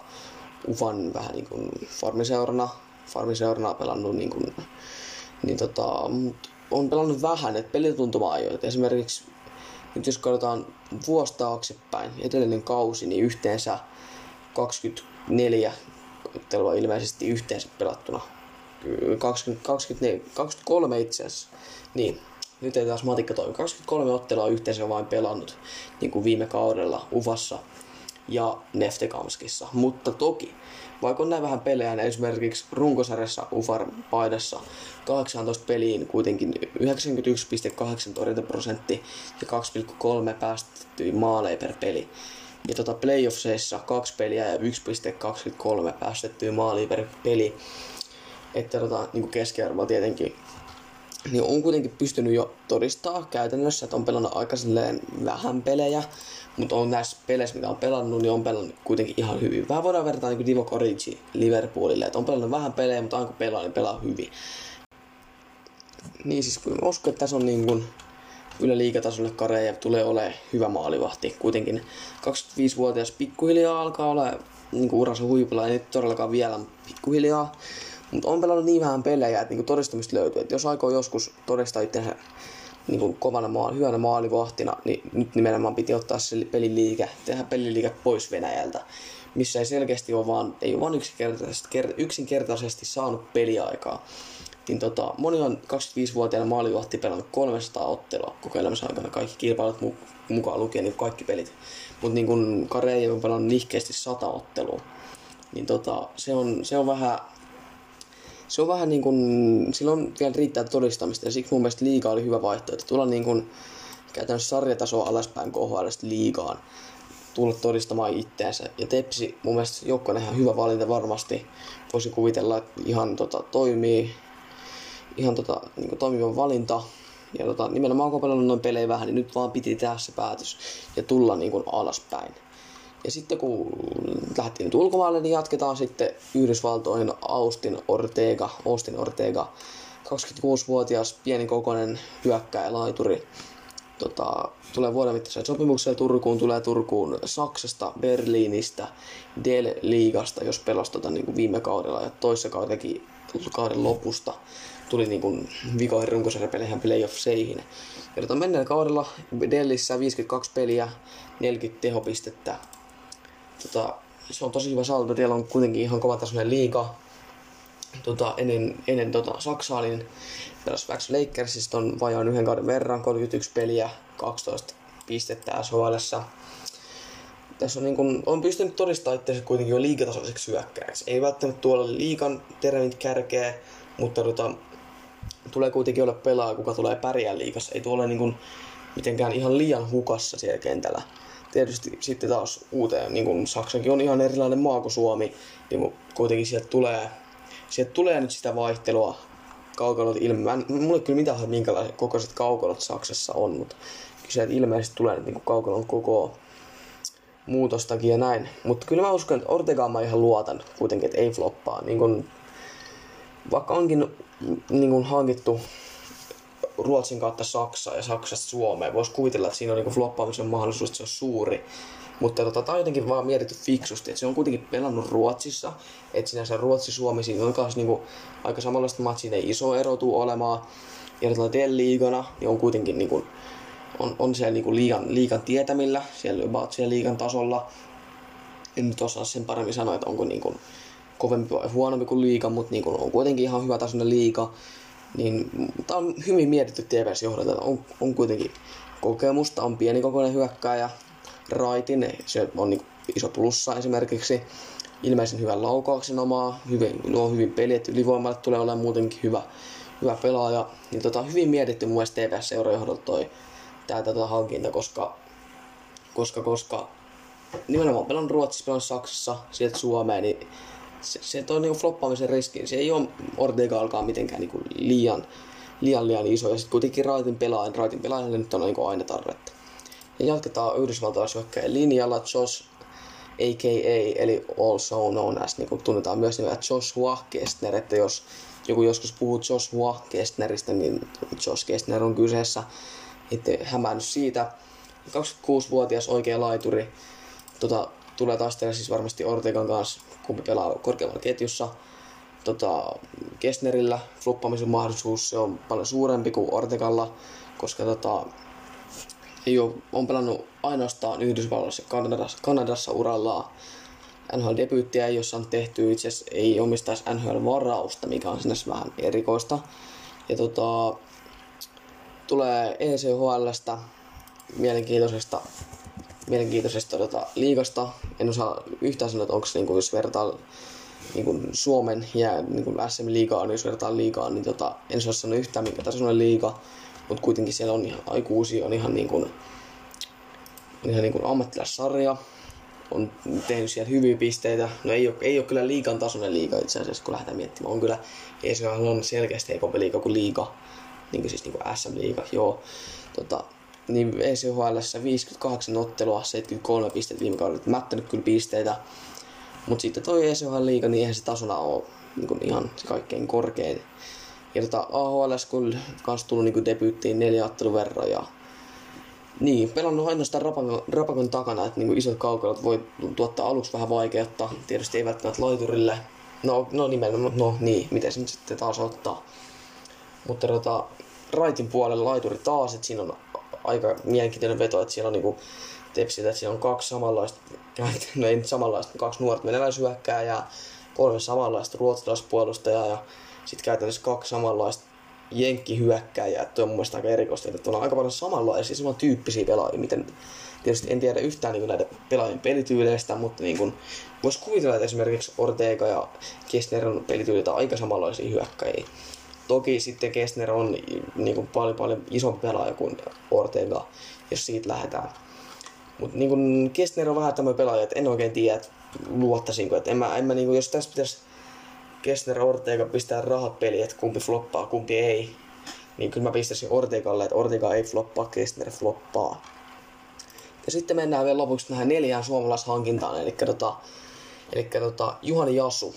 Speaker 1: Ufan vähän niin kuin farmiseurana, farmiseurana pelannut niin kuin, niin tota, on pelannut vähän, että pelituntuma ei ole. Esimerkiksi nyt jos katsotaan vuosi taaksepäin, edellinen kausi, niin yhteensä 24 ottelua ilmeisesti yhteensä pelattuna 20, 24, 23 itse asiassa. Niin, nyt ei taas matikka toimi. 23 ottelua yhteensä vain pelannut niin kuin viime kaudella Uvassa ja Neftekamskissa. Mutta toki, vaikka on näin vähän pelejä, niin esimerkiksi runkosarjassa Ufar paidassa 18 peliin kuitenkin 91,8 torjuntaprosentti ja 2,3 päästettyjä maaleja per peli. Ja tota playoffseissa kaksi peliä ja 1,23 päästettyä maalia per peli että tota, niin keskiarvoa tietenkin niin on kuitenkin pystynyt jo todistaa käytännössä, että on pelannut aika vähän pelejä, mutta on näissä peleissä, mitä on pelannut, niin on pelannut kuitenkin ihan hyvin. Vähän voidaan verrata niin Divo Origi Liverpoolille, että on pelannut vähän pelejä, mutta aina kun pelaa, niin pelaa hyvin. Niin siis kun uskon, että tässä on niin kuin yle liikatasolle Kareja tulee olemaan hyvä maalivahti. Kuitenkin 25-vuotias pikkuhiljaa alkaa olla niin kuin uransa huipulla, ei nyt todellakaan vielä, pikkuhiljaa. Mutta on pelannut niin vähän pelejä, että niinku todistamista löytyy. Et jos aikoo joskus todistaa itsensä niinku kovana maali, hyvänä maalivahtina, niin nyt nimenomaan piti ottaa se peliliike, tehdä peliliike pois Venäjältä. missä ei selkeästi ole vaan, ei ole vaan yksinkertaisesti, yksinkertaisesti saanut peliaikaa. Niin tota, moni on 25-vuotiaana maalivahti pelannut 300 ottelua koko aikana, kaikki kilpailut mukaan lukien niin kaikki pelit. Mutta niin kun Kareja on pelannut nihkeästi 100 ottelua, niin tota, se, on, se on vähän se on vähän niin kuin, silloin vielä riittää todistamista ja siksi mun mielestä liiga oli hyvä vaihtoehto. Tulla niin kuin käytännössä sarjatasoa alaspäin KHL liigaan, tulla todistamaan itteensä. Ja Tepsi mun mielestä joukkueena ihan hyvä valinta varmasti. Voisi kuvitella, että ihan tota, toimii, ihan tota, niin kuin toimiva valinta. Ja tota, nimenomaan kun noin pelejä vähän, niin nyt vaan piti tehdä se päätös ja tulla niin kuin alaspäin. Ja sitten kun lähdettiin nyt ulkomaille, niin jatketaan sitten Yhdysvaltoihin Austin Ortega, Austin Ortega, 26-vuotias pienikokoinen hyökkäjä laituri. Tota, tulee vuoden mittaiselle sopimukselle Turkuun, tulee Turkuun Saksasta, Berliinistä, Del Liigasta, jos pelasi tota, niin kuin viime kaudella ja toissa kaudellakin kauden lopusta tuli niin kuin vikoihin runkosarjapeleihin playoff-seihin. Ja tota, menneen kaudella Dellissä 52 peliä, 40 tehopistettä, Tota, se on tosi hyvä saldo. Siellä on kuitenkin ihan kovatasoinen liiga. Tota, ennen, ennen tota, Saksaa, niin pelas Vax Lakersista on vajaan yhden kauden verran, 31 peliä, 12 pistettä SHL. Tässä on, niin kun, on pystynyt todistamaan itse kuitenkin jo liigatasoiseksi syökkäjäksi. Ei välttämättä tuolla liikan tervit kärkeä, mutta tota, tulee kuitenkin olla pelaaja, kuka tulee pärjää liikassa. Ei tuolla niin kun, mitenkään ihan liian hukassa siellä kentällä tietysti sitten taas uuteen, niin kuin Saksakin on ihan erilainen maa kuin Suomi, niin kuitenkin sieltä tulee, sieltä tulee nyt sitä vaihtelua kaukalot ilme. Mulle kyllä mitään minkälaiset kokoiset kaukalot Saksassa on, mutta sieltä ilmeisesti tulee niin kaukalon koko muutostakin ja näin. Mutta kyllä mä uskon, että Ortegaan mä ihan luotan kuitenkin, että ei floppaa. Niin kun, vaikka onkin niin kun hankittu Ruotsin kautta Saksa ja Saksasta Suomeen. Voisi kuvitella, että siinä on niin floppaamisen mahdollisuus, että se on suuri. Mutta tota, tämä on jotenkin vaan mietitty fiksusti, että se on kuitenkin pelannut Ruotsissa, että sinänsä Ruotsi-Suomi siinä on kanssa niinku aika samanlaista matsia, ei iso ero tuu olemaan. Ja tota liigana niin on kuitenkin niinku, on, on siellä niinku liigan, liigan tietämillä, siellä about siellä liigan tasolla. En nyt osaa sen paremmin sanoa, että onko niinku kovempi vai huonompi kuin liiga, mutta niinku on kuitenkin ihan hyvä tasoinen liiga. Niin tämä on hyvin mietitty TPS-johdolta. On, on kuitenkin kokemusta, on pienikokoinen hyökkääjä. Raitin, se on niin iso plussa esimerkiksi. Ilmeisen hyvän laukauksen omaa, hyvin, luo hyvin peli, että ylivoimalle tulee olemaan muutenkin hyvä, hyvä pelaaja. Niin tota, hyvin mietitty mun mielestä TPS-seurajohdolta toi tää tätä hankinta, koska, koska, koska nimenomaan pelannut Ruotsissa, pelannut Saksassa, sieltä Suomeen, niin se, se toi niinku floppaamisen riski, se ei ole Ortega alkaa mitenkään niinku liian, liian, liian iso. Ja sitten kuitenkin Raitin pelaajan, Raitin pelaajalle nyt on niinku aina tarvetta. Ja jatketaan yhdysvaltalaishyökkäjän linjalla Josh a.k.a. eli also known as, niin kuin tunnetaan myös nimellä Joshua Kestner, että jos joku joskus puhuu Joshua Kestneristä, niin Josh Kestner on kyseessä. Itse hämännyt siitä. 26-vuotias oikea laituri. Tota, tulee taistelemaan siis varmasti Ortegan kanssa kumpi pelaa korkeammalla ketjussa. Tota, Kestnerillä floppaamisen mahdollisuus se on paljon suurempi kuin Ortegalla, koska tota, ei ole, on pelannut ainoastaan Yhdysvalloissa ja Kanadassa, Kanadassa urallaan. NHL-debyyttiä ei ole saanut tehty, itse asiassa ei omistaisi NHL-varausta, mikä on sinne vähän erikoista. Ja tota, tulee ECHLstä mielenkiintoisesta mielenkiintoisesta tota, liigasta. En osaa yhtään sanoa, että onko se, niin jos vertaa niin Suomen ja niin SM-liigaa, niin jos vertaa liigaa, niin tota, en osaa sanoa yhtään minkä tasoinen liiga, mutta kuitenkin siellä on ihan aikuisia, on ihan, niin kuin, on ihan niin kuin ammattilaissarja, on tehnyt siellä hyviä pisteitä. No ei ole, ei ole kyllä liikan tasoinen liiga itse asiassa, kun lähdetään miettimään. On kyllä, ECHL on selkeästi heikompi liiga kuin liiga, niin kuin siis niin kuin SM-liiga, joo. Tota, niin ECHL 58 ottelua, 73 pistettä viime kaudella. Mättänyt kyllä pisteitä. Mutta sitten toi ECHL-liiga, niin eihän se tasona ole niin ihan se kaikkein korkein. Ja tota, AHL kun kans tullut niin debyyttiin neljä ottelun verran ja niin, pelannut ainoastaan rapakon, rapakon takana, että niin isot kaukalot voi tuottaa aluksi vähän vaikeutta. Tietysti ei välttämättä laiturille. No, no nimenomaan, no niin, miten se nyt sitten taas ottaa. Mutta tota, raitin puolella laituri taas, että siinä on aika mielenkiintoinen veto, että siellä on niinku Tepsiltä, että siellä on kaksi samanlaista, (laughs) no ei nyt samanlaista, kaksi nuorta venäläishyökkää ja kolme samanlaista ruotsalaispuolustajaa ja sitten käytännössä kaksi samanlaista jenkkihyökkääjää. Tuo on mun mielestä aika erikoista, että on aika paljon samanlaisia, saman tyyppisiä pelaajia, miten tietysti en tiedä yhtään niin näitä pelaajien pelityyleistä, mutta niin kuin, voisi kuvitella, että esimerkiksi Ortega ja Kessner on pelityyliltä aika samanlaisia hyökkäjiä. Toki sitten Kessner on niin kuin paljon paljon isompi pelaaja kuin Ortega, jos siitä lähdetään. Mutta niin Kessner on vähän tämmöinen pelaaja, että en oikein tiedä, että luottaisinko. Että en mä, en mä niin kuin, jos tässä pitäisi Kessner Ortega pistää rahat peliin, että kumpi floppaa, kumpi ei, niin kyllä mä pistäisin Ortegalle, että Ortega ei floppaa, Kessner floppaa. Ja sitten mennään vielä lopuksi tähän neljään suomalaishankintaan, eli, tota, eli tota, Juhani Jassu,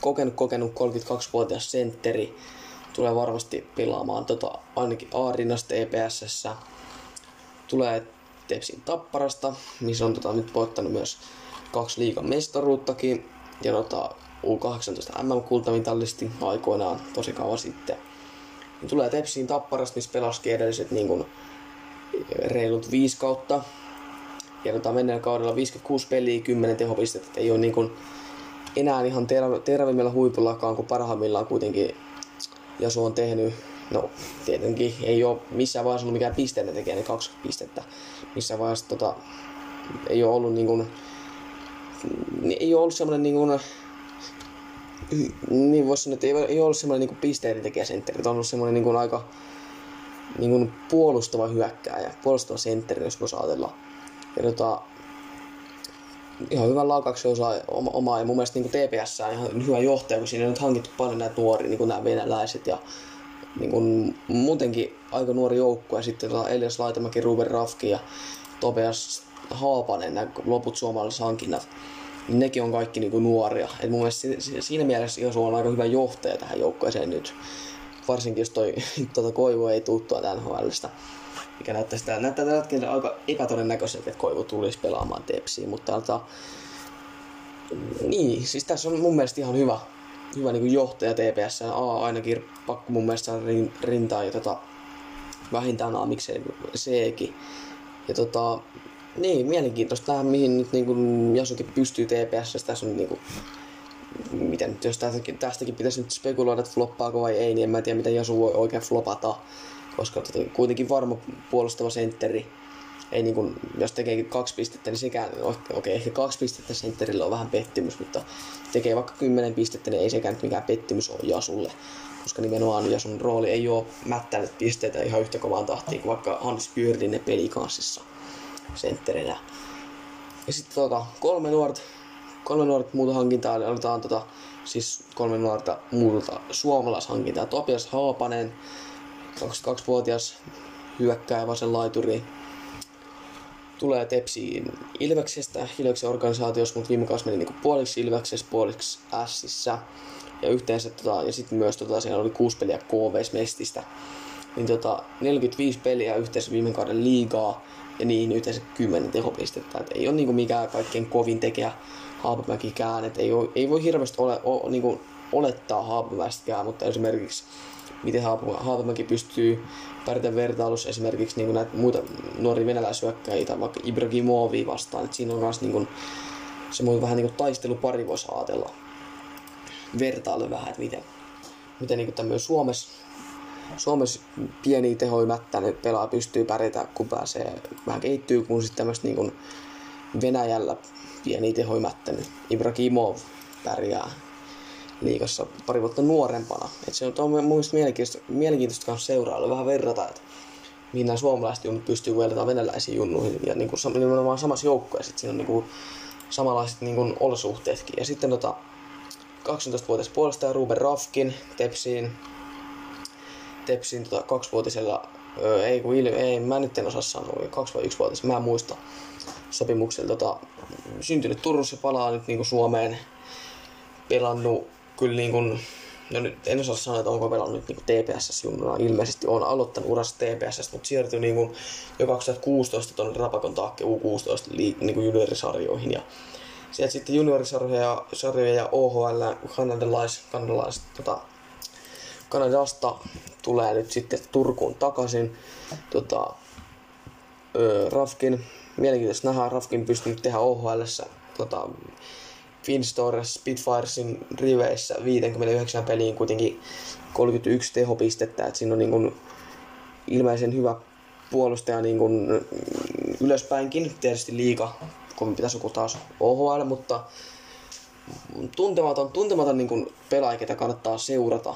Speaker 1: kokenut, kokenut 32-vuotias sentteri, tulee varmasti pelaamaan tota, ainakin A-rinnasta EPSssä. Tulee Tepsin Tapparasta, missä on tota, nyt voittanut myös kaksi liigan mestaruuttakin. Ja tota, U18 MM-kultamitallisti aikoinaan tosi kauan sitten. Ja tulee Tepsiin Tapparasta, missä pelasikin edelliset niin kuin, reilut viisi kautta ja tota, menneen kaudella 56 peliä, 10 tehopistettä. Ei ole niin kuin enää ihan terve, terveimmillä huipullakaan, kun parhaimmillaan kuitenkin Jasu on tehnyt, no tietenkin ei ole missään vaiheessa ollut mikään pisteinen tekijä, niin kaksi pistettä. Missään vaiheessa tota, ei ole ollut niin kuin, ei ole ollut semmoinen niin kuin, niin voisi sanoa, että ei, ei ollut semmoinen niin pisteiden tekijä sentteri, on ollut semmoinen niin kuin aika niin kuin puolustava hyökkääjä, puolustava sentteri, jos voisi ajatella ja tota, ihan hyvän laukauksen osaa oma, oma, ja mun mielestä niin TPS on ihan hyvä johtaja, kun siinä on nyt hankittu paljon näitä nuoria, niin kuin nämä venäläiset ja niin kuin, muutenkin aika nuori joukkue ja sitten tota Elias Laitamäki, Ruben Rafki ja Tobias Haapanen, nämä loput suomalaiset hankinnat, niin nekin on kaikki niin kuin nuoria. Et mun mielestä siinä mielessä Josu on aika hyvä johtaja tähän joukkueeseen nyt. Varsinkin jos toi (laughs) tuota Koivu ei tuttua NHLstä mikä näyttää sitä, näyttää tällä hetkellä aika epätodennäköiseltä, että Koivu tulisi pelaamaan Tepsiin, mutta tota, niin, siis tässä on mun mielestä ihan hyvä, hyvä niin johtaja TPS. A ainakin pakko mun mielestä saada rintaan ja tota, vähintään A, miksei Ckin. Ja tota, niin, mielenkiintoista nähdä, mihin nyt niin kuin Jasukin pystyy TPS. Tässä on niin kuin, miten, jos tästäkin, tästäkin pitäisi nyt spekuloida, että floppaako vai ei, niin en mä tiedä, miten Jasu voi oikein flopata koska tota, kuitenkin varma puolustava sentteri, ei niin kuin, jos tekeekin kaksi pistettä, niin sekään, okei, okay, ehkä kaksi pistettä sentterillä on vähän pettymys, mutta tekee vaikka kymmenen pistettä, niin ei sekään nyt mikään pettymys ole Jasulle, koska nimenomaan Jasun rooli ei ole mättänyt pisteitä ihan yhtä kovaan tahtiin kuin vaikka Hans Björlinen pelikanssissa sentterinä. Ja sitten tota, kolme nuorta, kolme nuorta muuta hankintaa, eli aletaan tota, siis kolme nuorta muuta suomalaishankintaa. Topias Haapanen, 22-vuotias hyökkää vasen laituri. Tulee Tepsiin Ilveksestä, Ilveksen organisaatiossa, mutta viime kausi meni niinku puoliksi Ilveksessä, puoliksi Sissä. Ja yhteensä, tota, ja sitten myös tota, siellä oli kuusi peliä KVS Mestistä. Niin tota, 45 peliä yhteensä viime kauden liigaa ja niin yhteensä 10 tehopistettä. Et ei ole niinku mikään kaikkein kovin tekijä Haapamäkikään. Et ei, ole, ei voi hirveästi ole, ole, niinku olettaa Haapamäestäkään, mutta esimerkiksi miten Haapamäki pystyy pärjätä vertailussa esimerkiksi niin näitä muita nuoria venäläisyökkäitä, vaikka Ibrahimovi vastaan. Et siinä on myös niin semmoinen vähän niin taistelupari voisi ajatella. Vertailu vähän, että miten, miten niin tämmöinen Suomessa Suomessa pieni tehoimättä niin pelaa pystyy pärjätä, kun pääsee vähän kehittyy, kun sitten tämmöistä niin Venäjällä pieni tehoimättä, niin Ibrahimov pärjää liikassa pari vuotta nuorempana. Et se on mun mielestä mielenkiintoista, mielenkiintoista seurailla, vähän verrata, että mihin nämä suomalaiset junnut pystyy verrataan venäläisiin junnuihin. Ja niin kuin, nimenomaan samassa joukkueessa, siinä on niin kuin, samanlaiset niin kuin, olosuhteetkin. Ja sitten tota, 18-vuotias puolesta Ruben Rafkin Tepsiin, Tepsiin tota, kaksivuotisella, ei kun ilme, ei, mä nyt en osaa sanoa, kaksi vai yksivuotias, mä en muista sopimuksella. Tota, syntynyt Turussa, palaa nyt niin kuin Suomeen, pelannut kyllä niin kuin, no nyt en osaa sanoa, että onko pelannut niin TPS junnuna. Ilmeisesti on aloittanut urassa TPS, mutta siirtyi niin kuin jo 2016 tuonne Rapakon taakke U16 liik- niin kuin juniorisarjoihin. Ja sieltä sitten juniorisarjoja sarjoja ja OHL, kanadalais, kanadalais, tota, Kanadasta tulee nyt sitten Turkuun takaisin. Tota, öö, Rafkin, mielenkiintoista nähdä, Rafkin pystynyt tehdä OHL tota, Finstores Spitfiresin riveissä 59 peliin kuitenkin 31 tehopistettä, että siinä on niin kuin ilmeisen hyvä puolustaja niin kuin ylöspäinkin, tietysti liika, kun pitäisi joku taas OHL, mutta tuntematon, tuntematon niin kuin pelaaja, ketä kannattaa seurata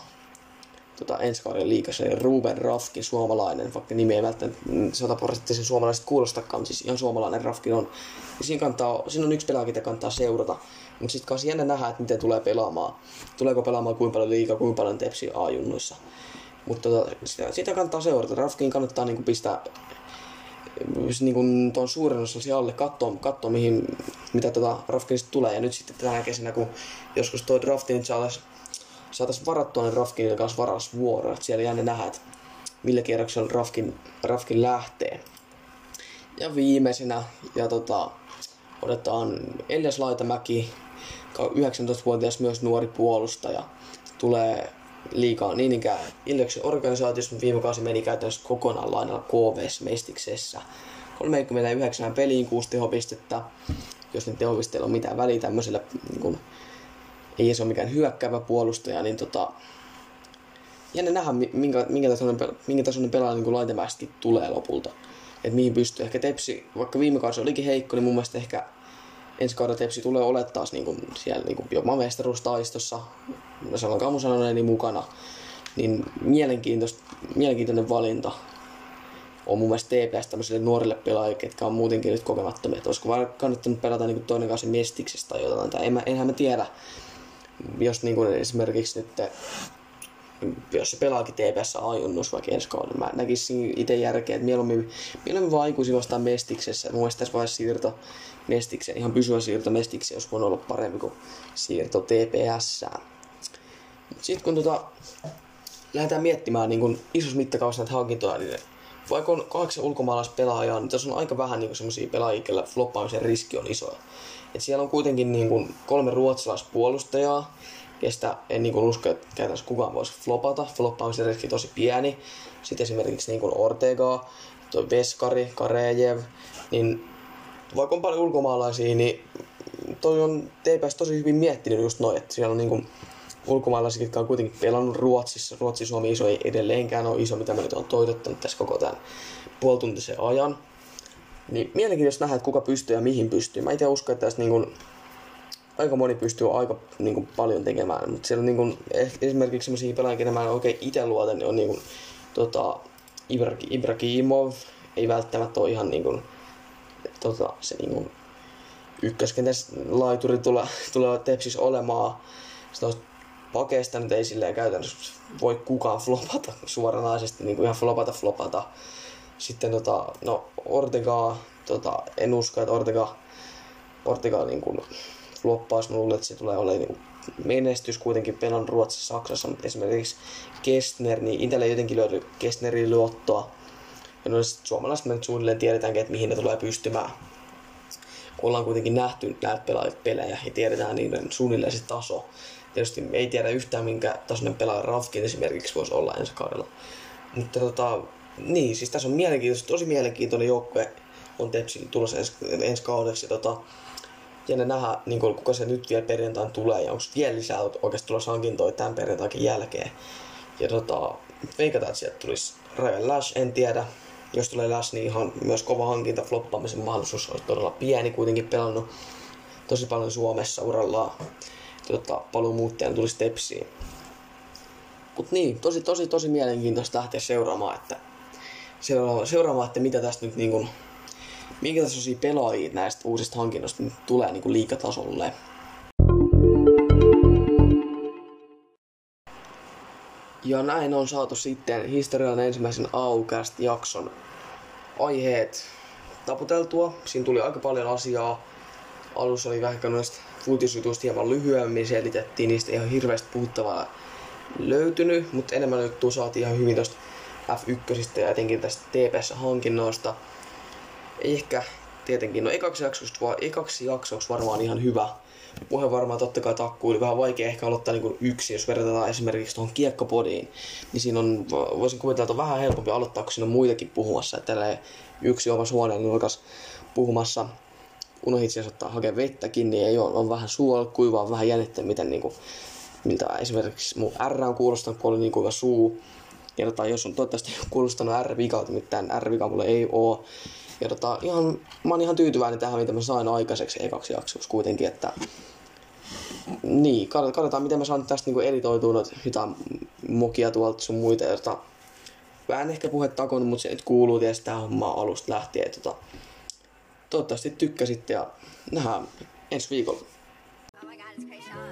Speaker 1: tota, ensi kauden liikassa, eli Ruben Rafkin, suomalainen, vaikka nimi ei välttämättä sataprosenttisen suomalaiset kuulostakaan, siis ihan suomalainen Rafkin on. Ja siinä, kantaa, siinä on yksi pelaaja, ketä kannattaa seurata. Mutta sitten kanssa jännä nähdä, että miten tulee pelaamaan. Tuleeko pelaamaan kuinka paljon liikaa, kuinka paljon tepsi A-junnuissa. Mutta tota, sitä, sitä, kannattaa seurata. Rafkin kannattaa niinku pistää niinku tuon suuren osan alle, katsoa, katsoa mihin, mitä tota Rafkinista tulee. Ja nyt sitten tänä kesänä, kun joskus toi drafti nyt saataisiin saatais varattua ne Rafkinin kanssa varas vuoro. Että siellä jännä nähdä, että millä kierroksella Rafkin, Rafkin lähtee. Ja viimeisenä, ja tota, otetaan Elias Laitamäki, 19-vuotias myös nuori puolustaja, tulee liikaa niin ikään Ilveksen organisaatiossa, viime kausi meni käytännössä kokonaan lainalla KVS Mestiksessä. 39 peliin, 6 tehopistettä, jos ne tehopisteillä on mitään väliä tämmöisellä, niin kun, ei se ole mikään hyökkäävä puolustaja, niin tota, jännä nähdä, minkä, minkä tasoinen, minkä tasoinen pelaaja niin laitemästi tulee lopulta. Että mihin pystyy. Ehkä Tepsi, vaikka viime kausi olikin heikko, niin mun mielestä ehkä ensi kaudella Tepsi tulee olettaa niin kuin siellä niin kuin jopa mestaruustaistossa, sanon Kamusanoneeni mukana, niin mielenkiintoinen valinta on mun mielestä TPS tämmöisille nuorille pelaajille, ketkä on muutenkin nyt kokemattomia. Että olisiko vaan kannattanut pelata niin toinen kanssa Mestiksestä tai jotain, tai en, enhän mä tiedä, jos niin kuin esimerkiksi nyt jos se pelaakin TPS ajunnus vaikka ensi kauden. Mä näkisin itse järkeä, että mieluummin, mieluummin vaan aikuisin vastaan Mestiksessä. Mun mielestä tässä vaiheessa siirto Mestikseen, ihan pysyvä siirto Mestikseen, jos voinut olla parempi kuin siirto TPS. Sitten kun tota, lähdetään miettimään niin kun isossa mittakaavassa näitä hankintoja, niin vaikka on kahdeksan ulkomaalaispelaajaa, niin tässä on aika vähän niin sellaisia pelaajia, joilla floppaamisen riski on iso. Et siellä on kuitenkin niin kuin kolme ruotsalaispuolustajaa, kestä en niin kuin usko, että käytännössä kukaan voisi flopata. Floppaamisen riski tosi pieni. Sitten esimerkiksi niin kuin Ortega, toi Veskari, Karejev, niin vaikka on paljon ulkomaalaisia, niin toi on TPS tosi hyvin miettinyt just noin, että siellä on niin kuin ulkomaalaisia, jotka on kuitenkin pelannut Ruotsissa. Ruotsi Suomi iso ei edelleenkään ole iso, mitä mä nyt on toitottanut tässä koko tämän puolituntisen ajan. Niin mielenkiintoista nähdä, että kuka pystyy ja mihin pystyy. Mä itse uskon, että tässä niin kuin aika moni pystyy aika niin kuin, paljon tekemään, mutta siellä on niin kuin, esimerkiksi sellaisia pelaajia, ketä mä en oikein itse luotan, niin on niin kuin, tota, Ibrahimov, ei välttämättä ole ihan niin kuin, tota, se niin kuin, ykköskentäs laituri tulee, tulee Tepsis olemaan. Sitten pakeista nyt ei silleen käytännössä voi kukaan flopata suoranaisesti, niin kuin ihan flopata flopata. Sitten tota, no Ortega, tota, en usko, että Ortega, Ortega niin kuin, floppaus. Mä luulen, että se tulee olemaan niin menestys kuitenkin pelon Ruotsissa, Saksassa, mutta esimerkiksi Kestner, niin itsellä jotenkin löydy Kestnerin luottoa. Ja no suomalaiset me nyt suunnilleen tiedetäänkin, että mihin ne tulee pystymään. Kun ollaan kuitenkin nähty näitä pelaajat pelejä ja tiedetään niiden suunnilleen se taso. Tietysti ei tiedä yhtään, minkä tasoinen pelaaja Rafkin esimerkiksi voisi olla ensi kaudella. Mutta tota, niin, siis tässä on mielenkiintoista, tosi mielenkiintoinen joukkue on Tepsillä tulossa ensi, ensi kaudeksi. Tota, jännä nähdä, niin kuin, kuka se nyt vielä perjantain tulee ja onko vielä lisää oikeasti tulossa hankintoja tämän perjantainkin jälkeen. Ja tota, veikataan, että sieltä tulisi Ryan Lash, en tiedä. Jos tulee Lash, niin ihan myös kova hankinta, floppaamisen mahdollisuus olisi todella pieni, kuitenkin pelannut tosi paljon Suomessa urallaan. Tota, paluumuuttajan tulisi tepsiin. Mut niin, tosi, tosi, tosi mielenkiintoista lähteä seuraamaan, että seuraamaan että mitä tästä nyt niin kuin minkä tasoisia pelaajia näistä uusista hankinnoista nyt tulee niin kuin liikatasolle? Ja näin on saatu sitten historian ensimmäisen aukast jakson aiheet taputeltua. Siinä tuli aika paljon asiaa. Alussa oli vähän noista futisjutuista hieman lyhyemmin selitettiin, niistä ihan hirveästi puhuttavaa löytynyt, mutta enemmän juttua saatiin ihan hyvin tuosta F1 ja etenkin tästä TPS-hankinnoista ehkä tietenkin. No ekaksi jaksoksi, ekaksi jaksoksi varmaan ihan hyvä. Puhe varmaan totta kai takkuili. Vähän vaikea ehkä aloittaa niin yksi, jos verrataan esimerkiksi tuohon kiekkopodiin. Niin siinä on, voisin kuvitella, että on vähän helpompi aloittaa, kun siinä on muitakin puhumassa. Että yksi omassa huoneen nurkas puhumassa unohdin itse ottaa hakea vettäkin, niin ei ole, on vähän suola, kuivaa, vähän jännittää, miten niin kuin, miltä esimerkiksi mun R on kuulostanut, kun oli niin kuiva suu. Ja jos on toivottavasti kuulostanut R-vikalta, mitään R-vika mulle ei oo. Tota, ihan, mä oon ihan tyytyväinen tähän, mitä mä sain aikaiseksi ekaksi jaksoksi kuitenkin, että niin, katsotaan miten mä saan tästä niinku editoitua noita mokia tuolta sun muita. Ja tota, vähän ehkä puhe takon, mutta se nyt kuuluu tietysti tähän hommaan alusta lähtien. Tota, toivottavasti tykkäsitte ja nähdään ensi viikolla. Oh my God,